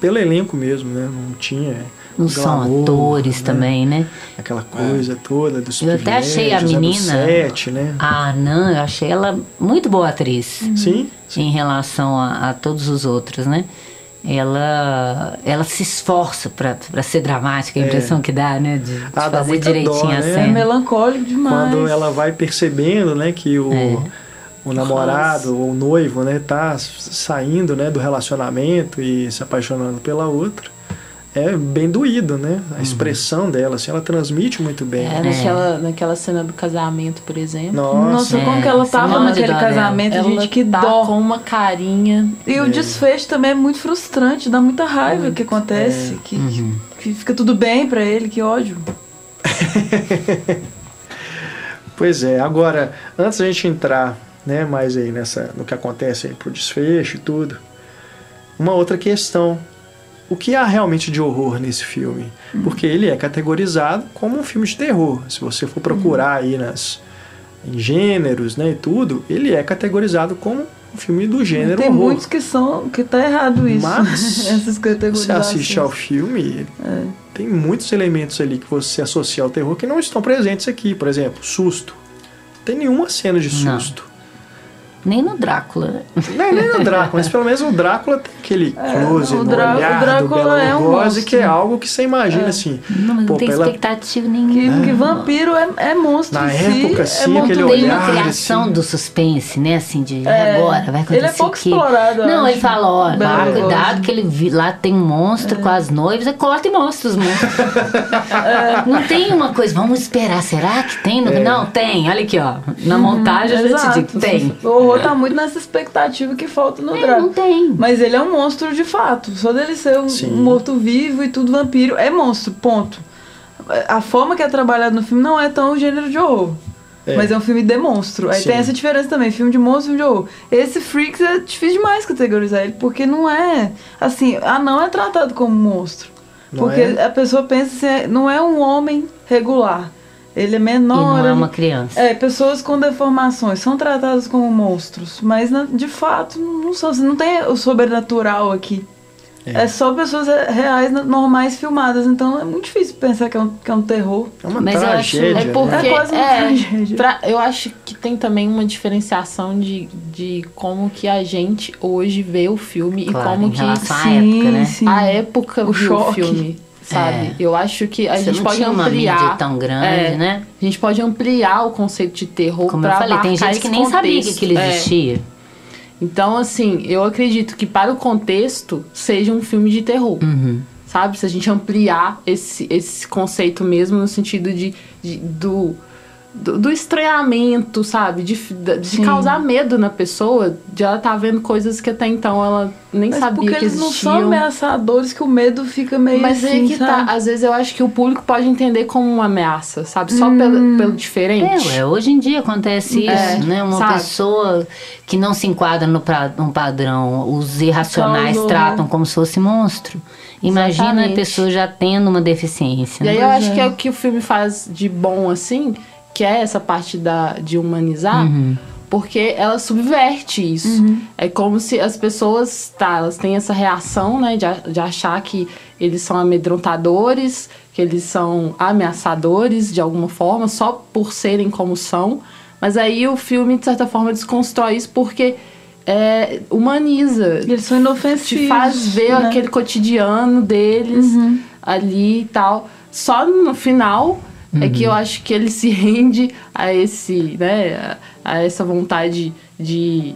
pelo elenco mesmo, né? Não tinha. Não são glamour, atores né? também, né? Aquela coisa toda dos Eu até achei a menina- set, né? A Nan, eu achei ela muito boa atriz. Sim, em relação a, a todos os outros, né? Ela, ela se esforça pra pra ser dramática, a impressão que dá, né? De, de Ah, dá fazer direitinho dó, a né? É cena. melancólico demais. quando ela vai percebendo, né, que o, É. o namorado ou o noivo, né, tá saindo, né, do relacionamento e se apaixonando pela outra, é bem doído, né? Uhum. A expressão dela, assim, ela transmite muito bem. É, naquela, naquela cena do casamento, por exemplo. Nossa, Nossa, É, como que ela tava de naquele casamento, Ela gente, que tá dó. com uma carinha. E o desfecho também é muito frustrante, dá muita raiva o que acontece, que, Uhum. que fica tudo bem pra ele, que ódio. Pois é, agora, antes da gente entrar, né, mais aí nessa, no que acontece aí pro desfecho e tudo, uma outra questão. O que há realmente de horror nesse filme? Porque ele é categorizado como um filme de terror. Se você for procurar aí nas em gêneros, né, e tudo, ele é categorizado como um filme do gênero Tem horror. muitos que são que tá errado isso. Mas Essas Você assiste ao filme, tem muitos elementos ali que você associa ao terror que não estão presentes aqui. Por exemplo, susto. Não tem nenhuma cena de Não. Nem no Drácula. Nem, nem no Drácula, mas pelo menos o Drácula tem aquele close o no Drá- o olhar do Drácula Bela é um monstro. que é algo que você imagina assim. Não, pô, não tem pela- expectativa Que, nenhuma. que vampiro é, é monstro Na em si, época, é assim, monstro aquele Tem olhar, uma criação assim. do suspense, né? Assim, de É, agora, vai acontecer ele é pouco o quê? explorado, Não, acho. ele fala, ó, lá, cuidado que ele vi- lá tem um monstro com as noivas, aí corta e mostra os monstros. Não tem uma coisa, vamos esperar, será que tem? É. Não, tem, olha aqui, ó. Na montagem eu já te Exato. digo, tem. O horror tá muito nessa expectativa que falta no É, Drácula. não tem. Mas ele é um monstro de fato. Só dele ser um, morto-vivo e tudo vampiro. É monstro, ponto. A forma que é trabalhado no filme não é tão o gênero de horror. É. Mas é um filme de monstro. Aí Sim. tem essa diferença também, filme de monstro e filme de horror. Esse Freaks é difícil demais categorizar ele, porque não é. Assim, ah, não é tratado como monstro. Não porque é? a pessoa pensa assim, é- não é um homem regular. Ele é E menor. não é uma criança. é, pessoas com deformações são tratadas como monstros, mas de fato não são. Não tem o sobrenatural aqui. É, só pessoas re- reais, normais, filmadas. Então é muito difícil pensar que é um, que é um terror. É uma Mas eu acho- tragédia. É porque É quase uma é, tragédia. pra- eu acho que tem também uma diferenciação de, de como que a gente hoje vê o filme Claro, e como que à época, né? sim. a época O viu o choque. filme, sabe? É. Eu acho que a Você gente não pode tinha uma ampliar. mídia tão grande, é, né? A gente pode ampliar o conceito de terror Como pra eu falei, tem gente que nem sabia que contexto. aquilo É. existia. Então, assim, eu acredito que para o contexto seja um filme de terror. Uhum. Sabe? Se a gente ampliar esse, esse conceito mesmo no sentido de, de- do, do, do estranhamento, sabe? De, de Sim. causar medo na pessoa, de ela estar vendo coisas que até então ela nem Mas sabia porque que eles não são ameaçadores que o medo fica meio Mas assim, aí que tá, sabe? às vezes eu acho que o público pode entender como uma ameaça, sabe? Só Hum. pelo, pelo diferente. É, ué, hoje em dia acontece isso, É, né? Uma sabe? pessoa que não se enquadra no pra- num padrão, os irracionais Causou. tratam como se fosse monstro. Imagina Exatamente. a pessoa já tendo uma deficiência. E aí né? eu acho que é o que o filme faz de bom, assim, que é essa parte da, de humanizar, Uhum. porque ela subverte isso. É como se as pessoas, tá, elas têm essa reação, né, de, de achar que eles são amedrontadores, que eles são ameaçadores de alguma forma, só por serem como são. Mas aí o filme, de certa forma, desconstrói isso porque é, humaniza. Eles são inofensivos. Te faz ver né? aquele cotidiano deles ali e tal. Só no final é que eu acho que ele se rende a esse, né, a, a essa vontade de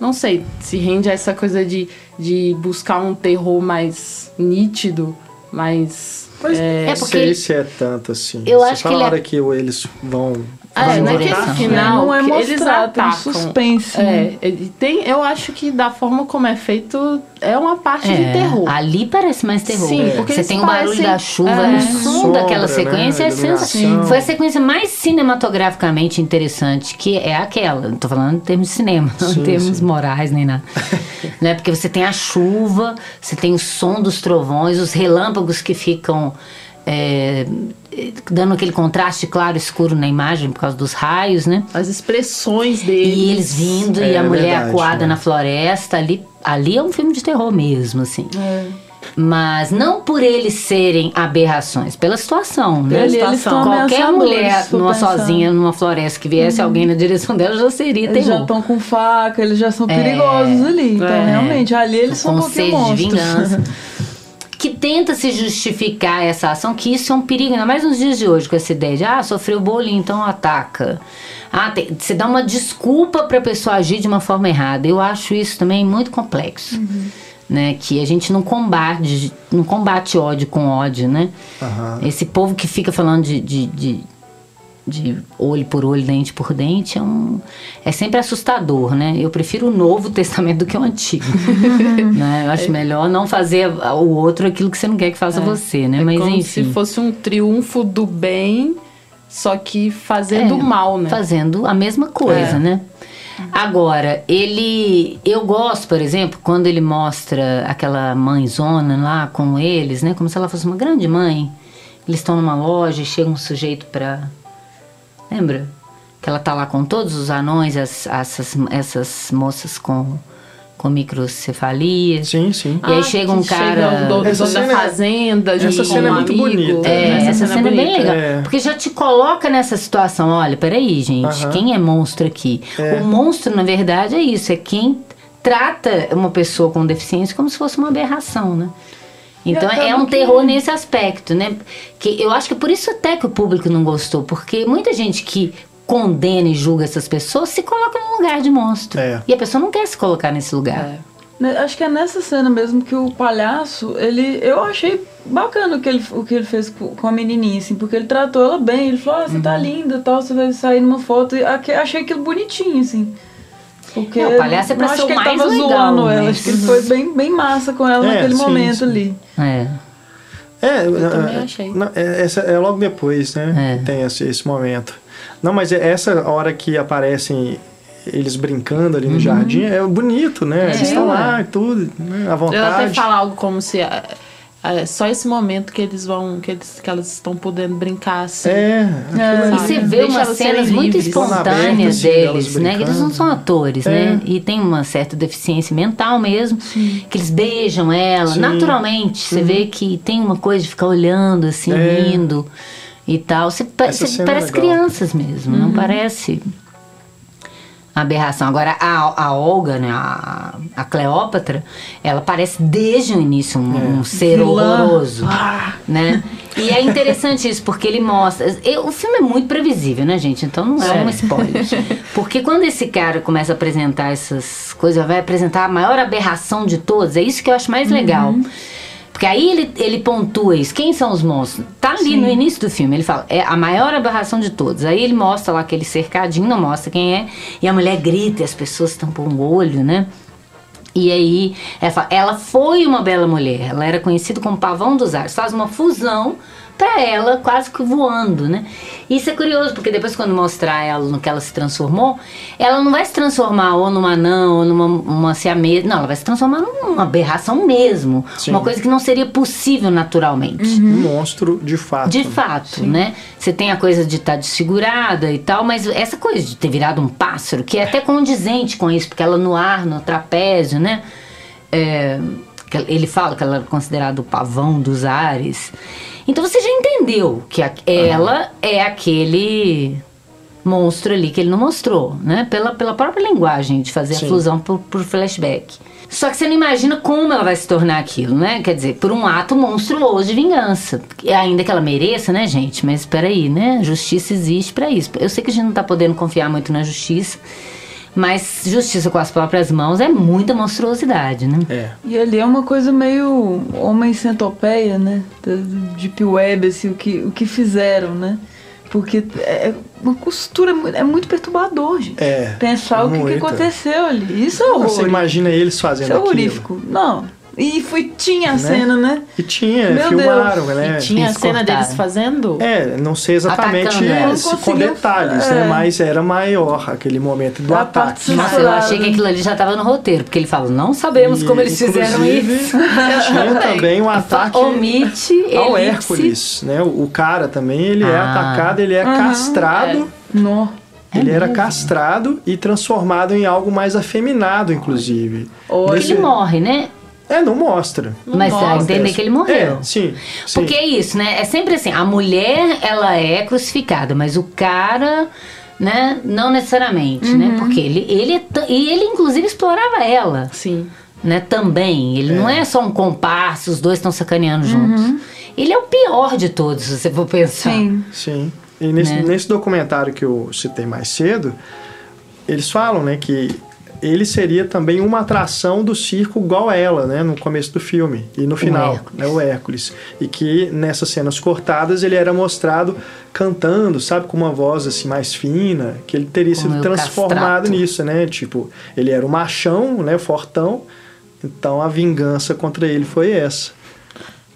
não sei, se rende a essa coisa de, de buscar um terror mais nítido, mais Mas é, É não porque sei ele- se é tanto assim. Eu Só acho que na é- hora que eles vão... É, vão naquele voltar, final Não é que eles mostrado, tem um atacam. suspense, né? É, ele tem, eu acho que da forma como é feito, é uma parte de É, terror. Ali parece mais terror. Sim, porque Você eles tem o barulho parecem- da chuva, é. o som Sombra, daquela né? sequência é Iluminação. sensacional. Foi a sequência mais cinematograficamente interessante, que é aquela. Não tô falando em termos de cinema, não em termos sim. morais nem nada. né? Porque você tem a chuva, você tem o som dos trovões, os relâmpagos que ficam. É, dando aquele contraste claro e escuro na imagem por causa dos raios, né? As expressões deles. E eles vindo É, e a é mulher verdade, acuada né? na floresta, ali, ali é um filme de terror mesmo, assim. É. Mas não por eles serem aberrações, pela situação, né? Pela situação. Eles Qualquer mulher numa. Uhum. sozinha numa floresta que viesse alguém na direção dela já seria Eles já terror. estão com faca, eles já são perigosos ali. Então, É. realmente, ali eles são um com pouquinho sede de monstros. vingança. que tenta se justificar essa ação, que isso é um perigo, ainda mais nos dias de hoje, com essa ideia de, ah, sofreu bullying, então ataca. Ah, tem, você dá uma desculpa pra pessoa agir de uma forma errada. Eu acho isso também muito complexo. Né, que a gente não combate, não combate ódio com ódio, né? Aham. Esse povo que fica falando de, de, de, de olho por olho, dente por dente, é, um, é sempre assustador, né? Eu prefiro o Novo Testamento do que o Antigo. né? Eu acho melhor não fazer o outro aquilo que você não quer que faça você, né? É Mas como enfim. se fosse um triunfo do bem, só que fazendo É, mal, né? Fazendo a mesma coisa, É. né? Agora, ele. Eu gosto, por exemplo, quando ele mostra aquela mãezona lá com eles, né? Como se ela fosse uma grande mãe. Eles estão numa loja e chega um sujeito pra. Lembra? Que ela tá lá com todos os anões, as, essas, essas moças com, com microcefalia. Sim, sim. E aí Ah, chega um cara. chega o dono Essa da cena- fazenda, essa junto cena com é um muito amigo. bonita. É, essa, cena, é bem bonita. legal. É. Porque já te coloca nessa situação. Olha, peraí, gente. Aham. Quem é monstro aqui? É. O monstro, na verdade, é isso. É quem trata uma pessoa com deficiência como se fosse uma aberração, né? Então é um que- terror nesse aspecto, né? Que eu acho que por isso até que o público não gostou, porque muita gente que condena e julga essas pessoas se coloca no lugar de monstro. É. E a pessoa não quer se colocar nesse lugar. É. Né, Acho que é nessa cena mesmo que o palhaço, ele. Eu achei bacana o que ele, o que ele fez com a menininha, assim, porque ele tratou ela bem. Ele falou: ah, você Uhum. tá linda e tal, você vai sair numa foto. E achei aquilo bonitinho, assim. Porque Não, o palhaço é pra ser acho o que ele mais tava legal, zoando né? ela. Acho que ele foi bem, bem massa com ela É, naquele sim, momento sim. ali. É. É, Eu também é, achei. não, é, essa é logo depois, né? É. Tem esse, esse momento. Não, mas é essa hora que aparecem eles brincando ali no jardim é bonito, né? eles estão lá e tudo, né? à Eu até vontade. falar algo como se é, é, só esse momento que eles vão, que, eles, que elas estão podendo brincar assim. É, É. ali. E você vê Deixa umas cenas muito espontâneas assim, deles, né? Eles não são atores, É. né? E tem uma certa deficiência mental mesmo, que eles beijam ela Sim. naturalmente. Você vê que tem uma coisa de ficar olhando assim, É. rindo e tal. Você, você é parece legal. crianças mesmo, não parece aberração. Agora, a, a Olga, né, a, a Cleópatra, ela parece desde o início um, um ser Vilã. horroroso, né? E é interessante isso, porque ele mostra... eu- o filme é muito previsível, né, gente? Então não é um spoiler. Porque quando esse cara começa a apresentar essas coisas, vai apresentar a maior aberração de todas, é isso que eu acho mais legal. Porque aí ele, ele pontua isso. Quem são os monstros? Tá ali no início do filme. Ele fala, é a maior aberração de todos. Aí ele mostra lá aquele cercadinho, não mostra quem é. E a mulher grita e as pessoas tampam o olho, né? E aí, ela, fala, ela foi uma bela mulher. Ela era conhecida como Pavão dos Ares. Faz uma fusão pra ela, quase que voando, né? Isso é curioso, porque depois quando mostrar ela no que ela se transformou, ela não vai se transformar ou numa anã ou numa uma siamesa. Não, ela vai se transformar numa aberração mesmo. Sim. Uma coisa que não seria possível naturalmente. Um monstro de fato. De fato, né? Você tem a coisa de estar desfigurada e tal, mas essa coisa de ter virado um pássaro, que é até condizente com isso, porque ela no ar, no trapézio, né? É, que ele fala que ela é considerada o pavão dos ares. Então você já entendeu que a- ela é aquele monstro ali que ele não mostrou, né? Pela, pela própria linguagem de fazer Sim. a fusão por, por flashback. Só que você não imagina como ela vai se tornar aquilo, né? Quer dizer, por um ato monstruoso de vingança. Ainda que ela mereça, né, gente? Mas peraí, né? Justiça existe pra isso. Eu sei que a gente não tá podendo confiar muito na justiça, mas justiça com as próprias mãos é muita monstruosidade, né? É. E ali é uma coisa meio homem centopeia, né? Deep Web, assim, o que, o que fizeram, né? Porque é uma costura, é muito perturbador, gente. É, Pensar o que, que aconteceu ali. Isso é horror. Você imagina eles Isso fazendo é aquilo. horrífico. Não. E foi, tinha a Né? cena, né? E tinha, Meu filmaram, né? E tinha a Eles cena cortaram. deles fazendo. É, não sei exatamente Atacando ela. se com detalhes, é. né? Mas era maior aquele momento do A ataque. Nossa, eu achei que aquilo ali já tava no roteiro, porque ele fala, não sabemos E, como eles fizeram isso. Tinha também um ataque Omite, ao elipse. Hércules, né? O, o cara também, ele é Ah. atacado, ele é Aham, castrado. Nó. Ele É era mesmo? castrado e transformado em algo mais afeminado, inclusive. Olha. Nesse- Ele morre, né? É, não mostra. Mas dá a mostra entender que ele morreu. É, sim. sim. Porque é isso, né? É sempre assim, a mulher, ela é crucificada, mas o cara, né, não necessariamente, né? Porque ele, ele é e ele inclusive explorava ela, Sim. né, também. Ele não é só um comparsa, os dois estão sacaneando juntos. Ele é o pior de todos, se você for pensar. Sim. Sim. E nesse, Né? nesse documentário que eu citei mais cedo, eles falam, né, que ele seria também uma atração do circo igual a ela, né, no começo do filme e no final, Hércules. né, o Hércules. E que nessas cenas cortadas ele era mostrado cantando, sabe, com uma voz assim mais fina, que ele teria Como sido transformado castrato. nisso, né? Tipo, ele era o machão, né, fortão. Então a vingança contra ele foi essa.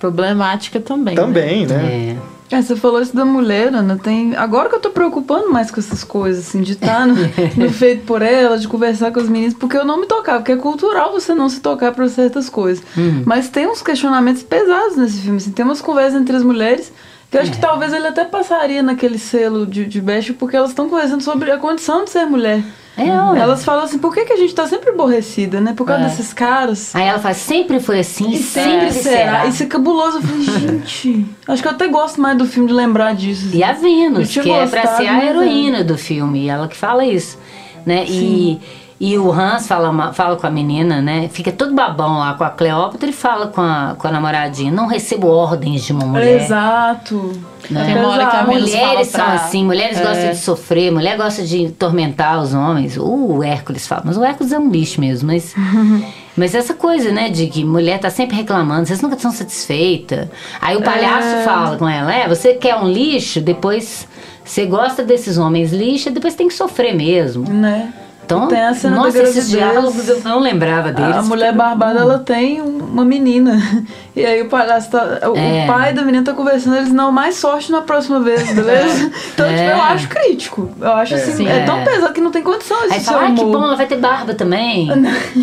Problemática também. né? Também, né? É. É, você falou isso da mulher, Ana. Tem... Agora que eu tô preocupando mais com essas coisas, assim, de estar no, no feito por ela, de conversar com os meninos, porque eu não me tocava, porque é cultural você não se tocar para certas coisas. Mas tem uns questionamentos pesados nesse filme, assim, tem umas conversas entre as mulheres que eu acho que talvez ele até passaria naquele selo de, de best, porque elas estão conversando sobre a condição de ser mulher. É, ué. Elas falam assim, por que, que a gente tá sempre aborrecida, né? Por causa É. desses caras. Aí ela fala, sempre foi assim, E sempre, será. Isso é cabuloso. Eu falei, gente. Acho que eu até gosto mais do filme de lembrar disso. E a tinha que é pra gostado, ser a é. heroína do filme, e ela que fala isso, né? E, e o Hans fala, fala com a menina, né? Fica todo babão lá com a Cleópatra e fala com a, com a namoradinha, não recebo ordens de uma mulher. Exato. Né? Tem uma hora que a Mulheres são pra- assim, mulheres É. gostam de sofrer, mulher gosta de tormentar os homens. O Hércules fala, mas o Hércules é um bicho mesmo, mas. Mas essa coisa, né, de que mulher tá sempre reclamando, vocês nunca estão satisfeitas. Aí o palhaço É. fala com ela, é, você quer um lixo, depois você gosta desses homens lixo, depois tem que sofrer mesmo. Né? Então, Tem a cena nossa, da esses diálogos eu não lembrava deles. A mulher barbada, ela tem um- uma menina. E aí o palhaço tá. O É. pai da menina tá conversando, eles não, mais sorte na próxima vez, beleza? Então, É. tipo, eu acho crítico. Eu acho assim, Sim. é tão É. pesado que não tem condição Aí seu fala, ah, que bom, ela vai ter barba também.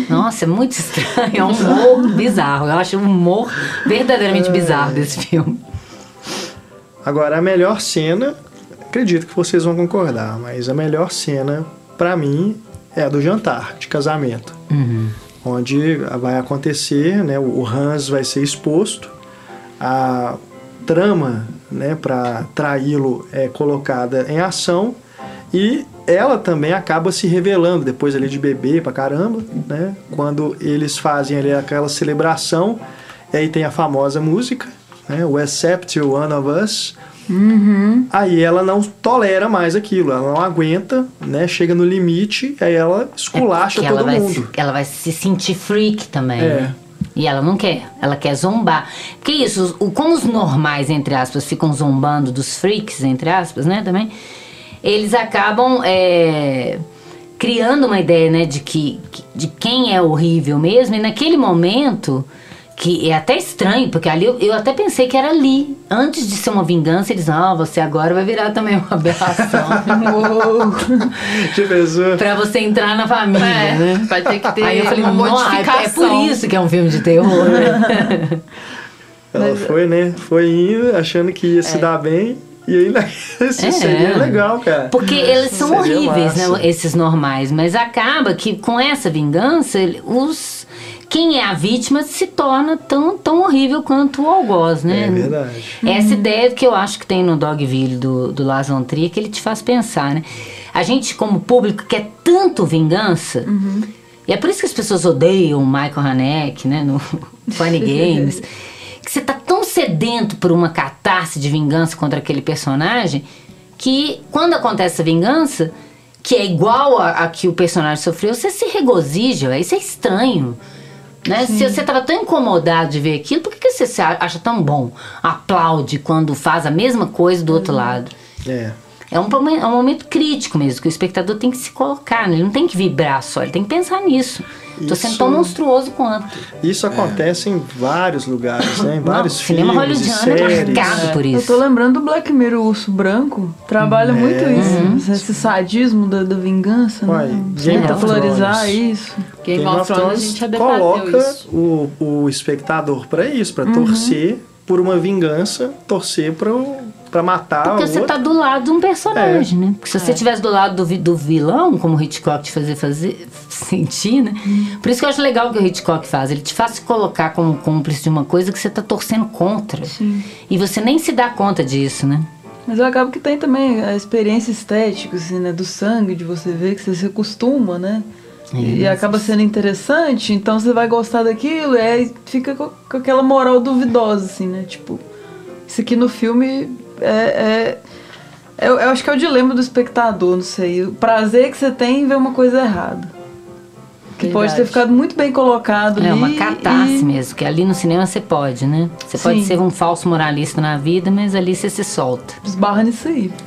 Nossa, é muito estranho. É um humor bizarro. Eu acho um humor verdadeiramente bizarro desse filme. Agora, a melhor cena, acredito que vocês vão concordar, mas a melhor cena, pra mim, é a do jantar de casamento. Onde vai acontecer, né, o Hans vai ser exposto, a trama né, para traí-lo é colocada em ação e ela também acaba se revelando depois ali de bebê pra caramba, né? Quando eles fazem ali aquela celebração, aí tem a famosa música, né? O Except One of Us. Aí ela não tolera mais aquilo, ela não aguenta, né? Chega no limite, aí ela esculacha É todo ela vai, mundo. se, ela vai se sentir freak também. É. né? E ela não quer, ela quer zombar. Porque isso, o- como os normais, entre aspas, ficam zombando dos freaks, entre aspas, né, também, eles acabam é, criando uma ideia, né, de que- de quem é horrível mesmo, e naquele momento, que é até estranho, porque ali eu, eu até pensei que era ali. Antes de ser uma vingança, eles, ah, você agora vai virar também uma aberração. Pra você entrar na família, É, né? vai ter que ter Aí eu falei, uma "Nossa, modificação. é por isso que é um filme de terror, né? Ela foi, né? Foi indo, achando que ia se dar bem. E ainda isso É. seria legal, cara. Porque eles são Seria horríveis, massa. né? Esses normais. Mas acaba que com essa vingança, os quem é a vítima se torna tão, tão horrível quanto o algoz, né? É verdade. Essa ideia que eu acho que tem no Dogville do, do Lars von Trier, que ele te faz pensar, né? A gente, como público, quer tanto vingança, e é por isso que as pessoas odeiam o Michael Haneke, né? No Funny Games. que você tá tão sedento por uma catarse de vingança contra aquele personagem, que quando acontece essa vingança, que é igual a, a que o personagem sofreu, você se regozija, isso é estranho. Né? Se você estava tão incomodado de ver aquilo, por que, que você se acha tão bom? Aplaude quando faz a mesma coisa do outro lado. É. É um, é um momento crítico mesmo, que o espectador tem que se colocar, né? ele não tem que vibrar só, ele tem que pensar nisso. Tô sendo Isso- tão monstruoso quanto. Isso acontece em vários lugares, né? Em vários o cinema filmes e hollywoodiano é séries. marcado por Eu isso. tô lembrando do Black Mirror, o Urso Branco. Trabalha muito isso. Esse sadismo da, da vingança, Uai, né? Game Tenta of valorizar Thrones. isso. Game, of Thrones, a gente já coloca isso. o, o espectador pra isso, Uhum. pra torcer por uma vingança, torcer pra, pra matar Porque o você outro. tá do lado de um personagem, né? Porque se É. você estivesse do lado do, do vilão, como o Hitchcock te fazia fazer, sentir, né? Por isso que eu acho legal o que o Hitchcock faz. Ele te faz se colocar como cúmplice de uma coisa que você tá torcendo contra. E você nem se dá conta disso, né? Mas eu acabo que tem também a experiência estética, assim, né? Do sangue, de você ver que você se acostuma, né? e acaba sendo interessante, então você vai gostar daquilo, e aí fica com, com aquela moral duvidosa, assim, né? Tipo, isso aqui no filme é. é- eu, eu acho que é o dilema do espectador, não sei. O prazer que você tem em ver uma coisa errada. Que pode ter Verdade. ficado muito bem colocado É ali. uma catarse e- mesmo, que ali no cinema você pode, né? Você pode ser um falso moralista na vida, mas ali você se solta. Esbarra nisso aí.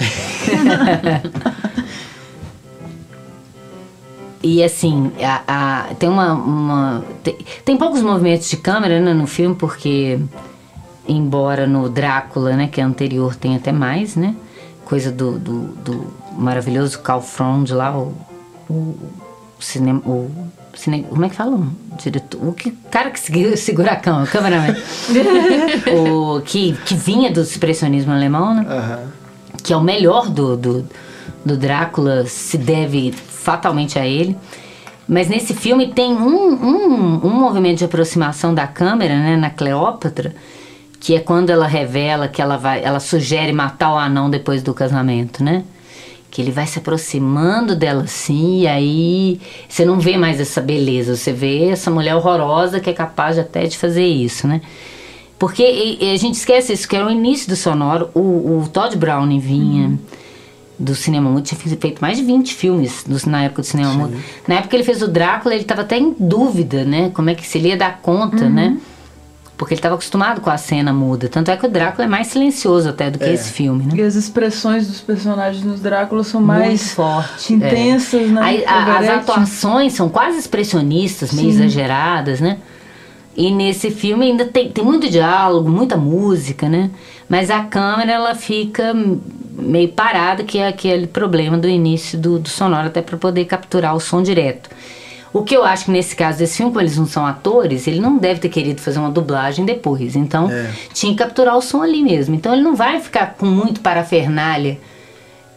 E assim, a, a- tem uma. uma- tem, tem poucos movimentos de câmera né, no filme, porque, embora no Drácula, né, que é anterior, tem até mais, né? Coisa do, do, do maravilhoso Carl Frond lá, o, o cinema. O, cine, como é que fala? O diretor. O que, cara que segura, segura a câmera, o cameraman. o, que, que vinha do expressionismo alemão, né? Que é o melhor do, do, do Drácula, se deve fatalmente a ele. Mas nesse filme tem um, um, um movimento de aproximação da câmera, né, na Cleópatra, que é quando ela revela que ela vai, ela sugere matar o anão depois do casamento, né? Que ele vai se aproximando dela assim, e aí você não vê mais essa beleza, você vê essa mulher horrorosa que é capaz até de fazer isso, né? Porque e- e a gente esquece isso, que era o início do sonoro. O, o Todd Browning vinha do cinema mudo, tinha feito mais de 20 filmes do- na época do cinema mudo. Na época que ele fez o Drácula, ele estava até em dúvida, né? Como é que se ele ia dar conta, né? Porque ele estava acostumado com a cena muda. Tanto é que o Drácula é mais silencioso até do que É. esse filme, né? E as expressões dos personagens nos Drácula são Muito mais forte, intensas, né? Aí, a- as atuações são quase expressionistas, meio exageradas, né? E nesse filme ainda tem, tem muito diálogo, muita música, né? Mas a câmera ela fica meio parada, que é aquele problema do início do, do sonoro, até para poder capturar o som direto. O que eu acho que nesse caso desse filme, como eles não são atores, ele não deve ter querido fazer uma dublagem depois. Então, É. tinha que capturar o som ali mesmo. Então, ele não vai ficar com muito parafernália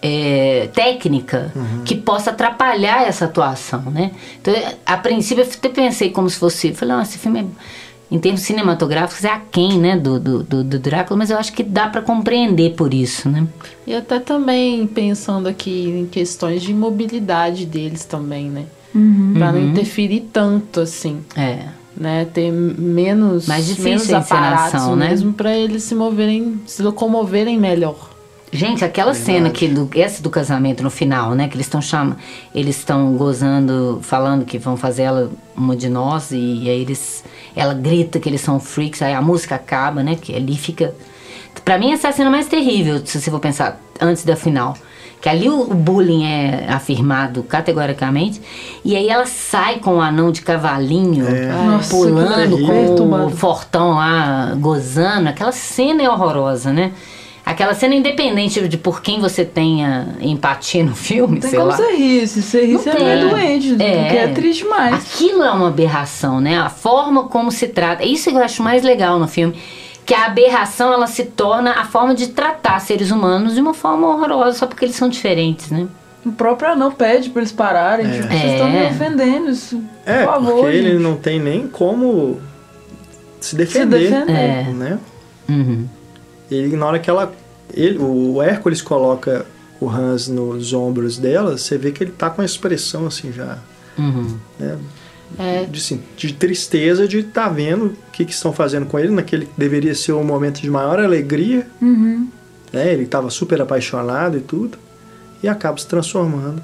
é, técnica que possa atrapalhar essa atuação, né? Então, a princípio, eu até pensei como se fosse... Falei, não, esse filme, é, em termos cinematográficos, é aquém, né, do, do, do, do Drácula, mas eu acho que dá para compreender por isso, né? E até também pensando aqui em questões de mobilidade deles também, né? Pra não interferir tanto, assim. É. Né, ter menos, Mais difícil menos aparatos né? mesmo pra eles se moverem, se locomoverem melhor. Gente, aquela cena que do, essa do casamento no final, né? Que eles estão chamando, eles estão gozando, falando que vão fazer ela uma de nós e, aí eles, ela grita que eles são freaks, aí a música acaba, né? Que ali fica, Pra mim essa é a cena mais terrível, se você for pensar antes da final. Que ali o, bullying é afirmado categoricamente. E aí ela sai com o anão de cavalinho, Nossa, pulando aquilo é com o fortão lá, gozando. Aquela cena é horrorosa, né? Aquela cena independente de por quem você tenha empatia no filme, Tem sei como lá. você rir, se você rir, Não você é doente, porque é triste demais. Aquilo é uma aberração, né? A forma como se trata. É isso que eu acho mais legal no filme. Que a aberração, ela se torna a forma de tratar seres humanos de uma forma horrorosa, só porque eles são diferentes, né? O próprio anão pede pra eles pararem. É. Tipo, vocês estão me É. ofendendo. Isso, É, por favor. porque ele gente. não tem nem como se se defender, defender. É. né? Uhum. Ele, na hora que ela. Ele, o Hércules coloca o Hans nos ombros dela, você vê que ele tá com a expressão assim já. Uhum. né, É, de, assim, de tristeza de estar vendo o que, que estão fazendo com ele naquele que deveria ser um momento de maior alegria. Uhum. Né? Ele estava super apaixonado e tudo. E acaba se transformando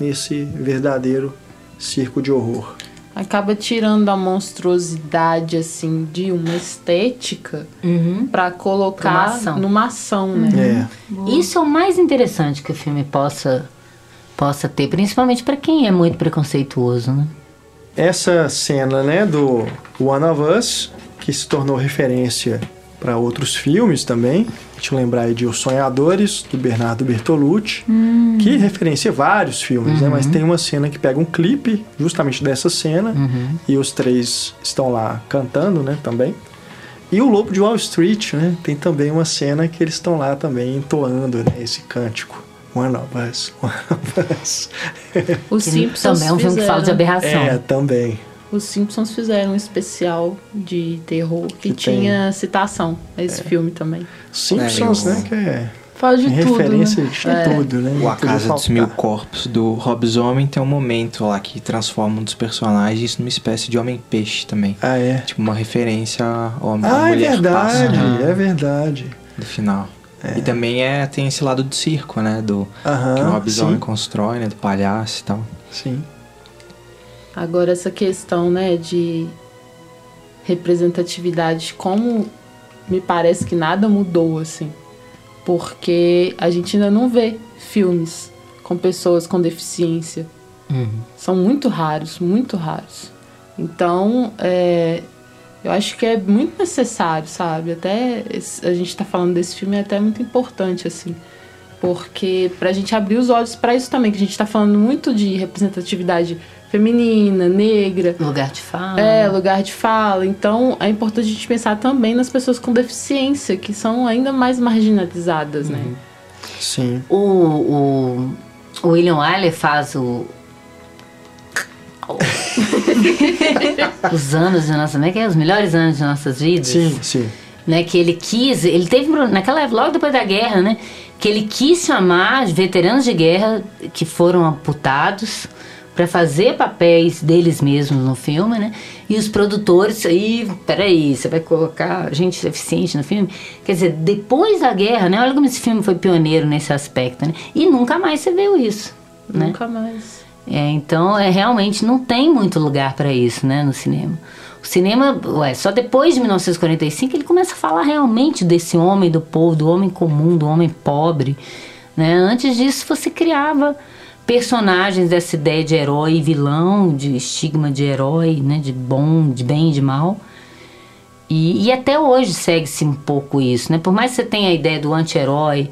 nesse verdadeiro circo de horror. acaba tirando a monstruosidade, assim, de uma estética Uhum. pra Pra uma colocar ação. numa ação, né? É. Isso é o mais interessante que o filme possa, possa ter, principalmente pra quem é muito preconceituoso, né? Essa cena, né, do One of Us, que se tornou referência para outros filmes também. Eu lembrar aí de Os Sonhadores, do Bernardo Bertolucci, que referencia vários filmes, né? Mas tem uma cena que pega um clipe justamente dessa cena e os três estão lá cantando, né, também. E o Lobo de Wall Street, né? Tem também uma cena que eles estão lá também entoando né, esse cântico. One of Us, One of Us. Os Simpsons também é um filme que fizeram, fala de aberração. É, também. Os Simpsons fizeram um especial de terror que, Que tinha citação a esse filme também. Simpsons, É, né? Que é Fala de tudo, referência né? de É. tudo, né? O A Casa dos. Mil Corpos do Rob Zombie tem um momento lá que transforma um dos personagens numa espécie de homem-peixe também. Ah, é. Tipo uma referência ao à Ah, é verdade, passa é verdade. do final. E também é, tem esse lado do circo, né? Do que o. Zombie constrói, né? Do palhaço e tal. Sim. Agora essa questão, né, de representatividade, como me parece que nada mudou assim, porque a gente ainda não vê filmes com pessoas com deficiência. Uhum. São muito raros, muito raros. Então, é, eu acho que é muito necessário, sabe? Até a gente tá falando desse filme é até muito importante, assim. Porque pra gente abrir os olhos pra isso também, que a gente tá falando muito de representatividade feminina, negra, Lugar de fala. é, lugar de fala. Então, é importante a gente pensar também nas pessoas com deficiência, que são ainda mais marginalizadas, né? Sim. O, o, o William Wyler faz o. Os anos de nossa. Como é que é? Os melhores anos de nossas vidas. Sim, sim. né, que ele quis, ele teve naquela época, logo depois da guerra, né, que ele quis chamar veteranos de guerra que foram amputados para fazer papéis deles mesmos no filme, né? E os produtores, aí, peraí, você vai colocar gente deficiente no filme? Quer dizer, depois da guerra, né? Olha como esse filme foi pioneiro nesse aspecto, né? E nunca mais você viu isso, né? Nunca mais. É, então, é, realmente não tem muito lugar para isso, né, no cinema. O cinema, ué, só depois de 1945 ele começa a falar realmente desse homem do povo, do homem comum, do homem pobre, né? Antes disso você criava personagens dessa ideia de herói e vilão, de estigma de herói, né, de bom, de bem de mal. E, e até hoje segue-se um pouco isso, né? Por mais que você tenha a ideia do anti-herói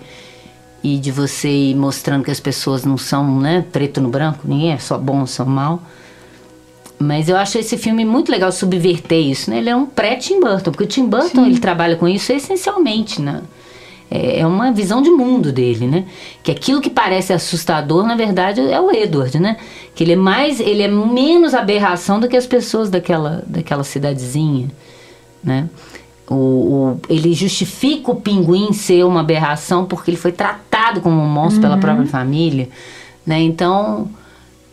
e de você ir mostrando que as pessoas não são, né, preto no branco, ninguém é só bom ou só mal. Mas eu acho esse filme muito legal subverter isso, né? Ele é um pré-Tim Burton, porque o Tim Burton ele trabalha com isso essencialmente, né? É é uma visão de mundo dele, né? Que aquilo que parece assustador, na verdade, é o Edward, né? Que ele é mais, ele é menos aberração do que as pessoas daquela, daquela cidadezinha, né? O, o- ele justifica o pinguim ser uma aberração porque ele foi tratado como um monstro pela própria família, né? Então,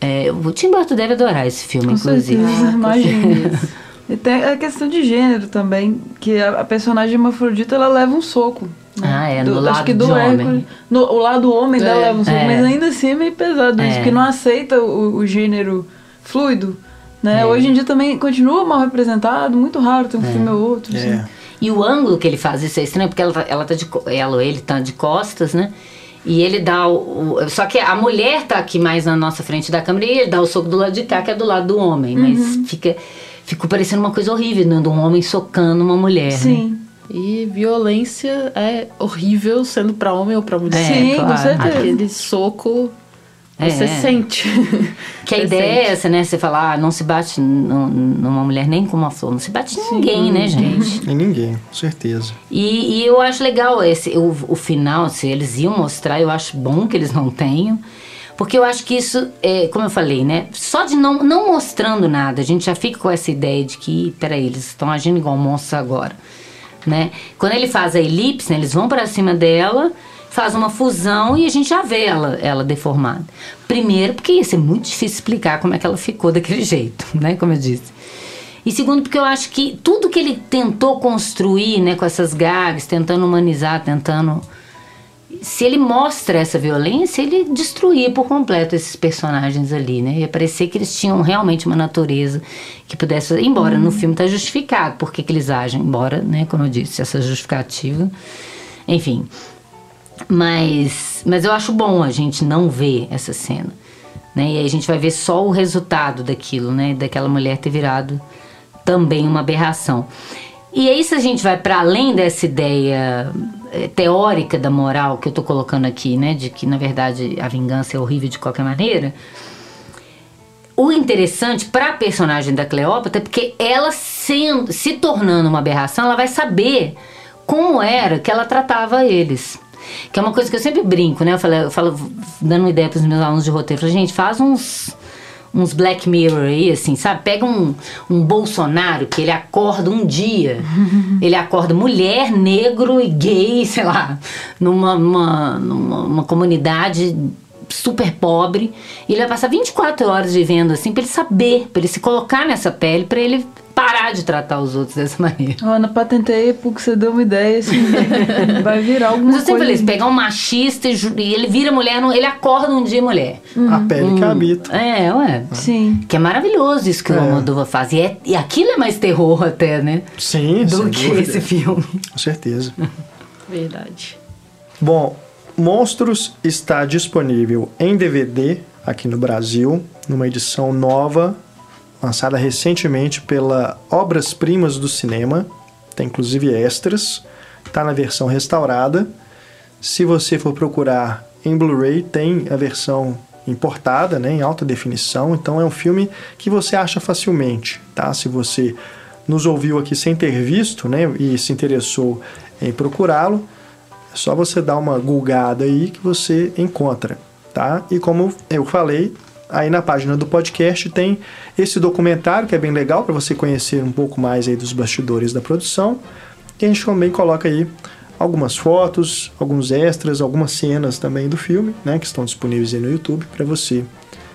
é, o Tim Burton deve adorar esse filme, Com inclusive. certeza, imagina. E tem a questão de gênero também, que a, a personagem hermafrodita ela leva um soco. né? Ah, é, no acho lado que do homem. No, o lado homem dela É, leva um soco, é. mas ainda assim é meio pesado isso, É. porque não aceita o, o gênero fluido. Né? É. Hoje em dia também continua mal representado, muito raro ter um filme ou outro. assim. E o ângulo que ele faz isso é estranho, porque ela, tá- ela tá de ela ou ele tá de costas, né? E ele dá o, o- Só que a mulher tá aqui mais na nossa frente da câmera e ele dá o soco do lado de cá, que é do lado do homem. Mas fica. Ficou parecendo uma coisa horrível, né? De um homem socando uma mulher. Né? Sim. E violência é horrível sendo pra homem ou pra mulher. É, Sim, com claro. certeza. Aquele soco você é. sente. Que a Você ideia é sente. essa, né? Você falar, ah, não se bate nu- numa mulher nem com uma flor, não se bate em ninguém, né, gente? Em ninguém, com certeza. E, e eu acho legal esse, o, o final, se eles iam mostrar, eu acho bom que eles não tenham. Porque eu acho que isso, é, como eu falei, né? Só de não, não mostrando nada, a gente já fica com essa ideia de que, peraí, eles estão agindo igual monstros agora, né? Quando ele faz a elipse, né, eles vão para cima dela, faz uma fusão e a gente já vê ela, ela deformada. Primeiro, porque ia ser muito difícil explicar como é que ela ficou daquele jeito, né? Como eu disse. E segundo, porque eu acho que tudo que ele tentou construir, né, com essas gags, tentando humanizar, tentando se ele mostra essa violência, ele destruía por completo esses personagens ali, né? Ia parecer que eles tinham realmente uma natureza que pudesse. Embora no filme está justificado por que eles agem, embora, né, como eu disse, essa justificativa. Enfim. Mas, mas eu acho bom a gente não ver essa cena. Né? E aí a gente vai ver só o resultado daquilo, né? Daquela mulher ter virado também uma aberração. E aí, se a gente vai para além dessa ideia eh, teórica da moral que eu estou colocando aqui, né, de que na verdade a vingança é horrível de qualquer maneira, o interessante para a personagem da Cleópatra é porque ela sendo, se tornando uma aberração, ela vai saber como era que ela tratava eles. Que é uma coisa que eu sempre brinco, né? Eu, falei, eu falo, dando uma ideia para os meus alunos de roteiro, eu falo, gente, faz uns uns Black Mirror aí, assim, sabe? Pega um, um Bolsonaro que ele acorda um dia, ele acorda mulher, negro e gay, sei lá, numa, uma, numa uma comunidade super pobre, e ele vai passar 24 horas vivendo assim, para ele saber, para ele se colocar nessa pele, para ele parar de tratar os outros dessa maneira. Ana, patentei porque você deu uma ideia, assim, vai virar alguma Mas eu sempre coisa. falei, se pegar um machista e e ele vira mulher, não- ele acorda um dia mulher. A pele que habita. É, ué. Sim. Que é maravilhoso isso que o É. Almodóvar faz. E, é, e aquilo é mais terror até, né? Sim, Do sem que dúvida. esse filme. Com certeza. Verdade. Bom, Monstros está disponível em DVD aqui no Brasil, numa edição nova, lançada recentemente pela Obras Primas do Cinema. Tem inclusive extras. Está na versão restaurada. Se você for procurar em Blu-ray, tem a versão importada, né, em alta definição. Então é um filme que você acha facilmente, tá? Se você nos ouviu aqui sem ter visto, né, e se interessou em procurá-lo, é só você dar uma gulgada aí que você encontra, tá? E como eu falei, aí na página do podcast tem esse documentário que é bem legal para você conhecer um pouco mais aí dos bastidores da produção. E a gente também coloca aí algumas fotos, alguns extras, algumas cenas também do filme, né, que estão disponíveis aí no YouTube para você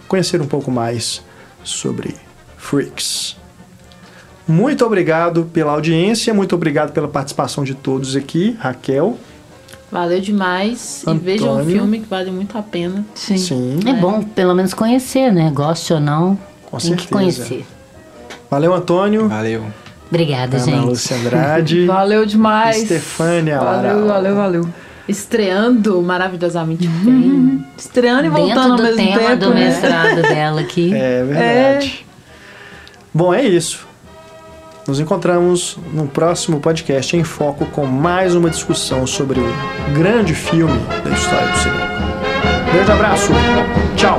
conhecer um pouco mais sobre Freaks. Muito obrigado pela audiência, muito obrigado pela participação de todos aqui, Raquel. Valeu demais. E vejam um Antônio. filme que vale muito a pena. Sim. Sim, É bom pelo menos conhecer, né? Goste ou não, com tem que certeza. conhecer. Valeu, Antônio. Valeu. Obrigada, Ana gente. Lúcia Andrade. Valeu demais. Estefânia Valeu, valeu, valeu. Estreando maravilhosamente bem. Estreando e voltando Dentro ao do mesmo tema tempo, do né? mestrado dela aqui. É verdade. Bom, é isso. Nos encontramos no próximo podcast em foco com mais uma discussão sobre o grande filme da história do cinema. Grande abraço. Tchau.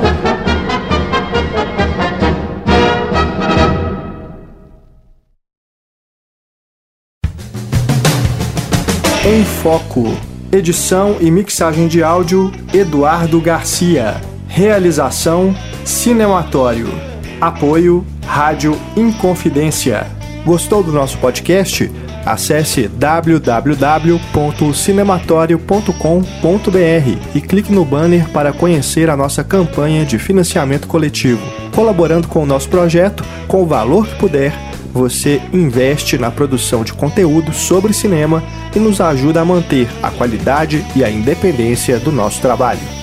Em Foco. Edição e mixagem de áudio Eduardo Garcia. Realização Cinematório. Apoio Rádio Inconfidência. Gostou do nosso podcast? Acesse www.cinematório.com.br e clique no banner para conhecer a nossa campanha de financiamento coletivo. Colaborando com o nosso projeto, com o valor que puder, você investe na produção de conteúdo sobre cinema e nos ajuda a manter a qualidade e a independência do nosso trabalho.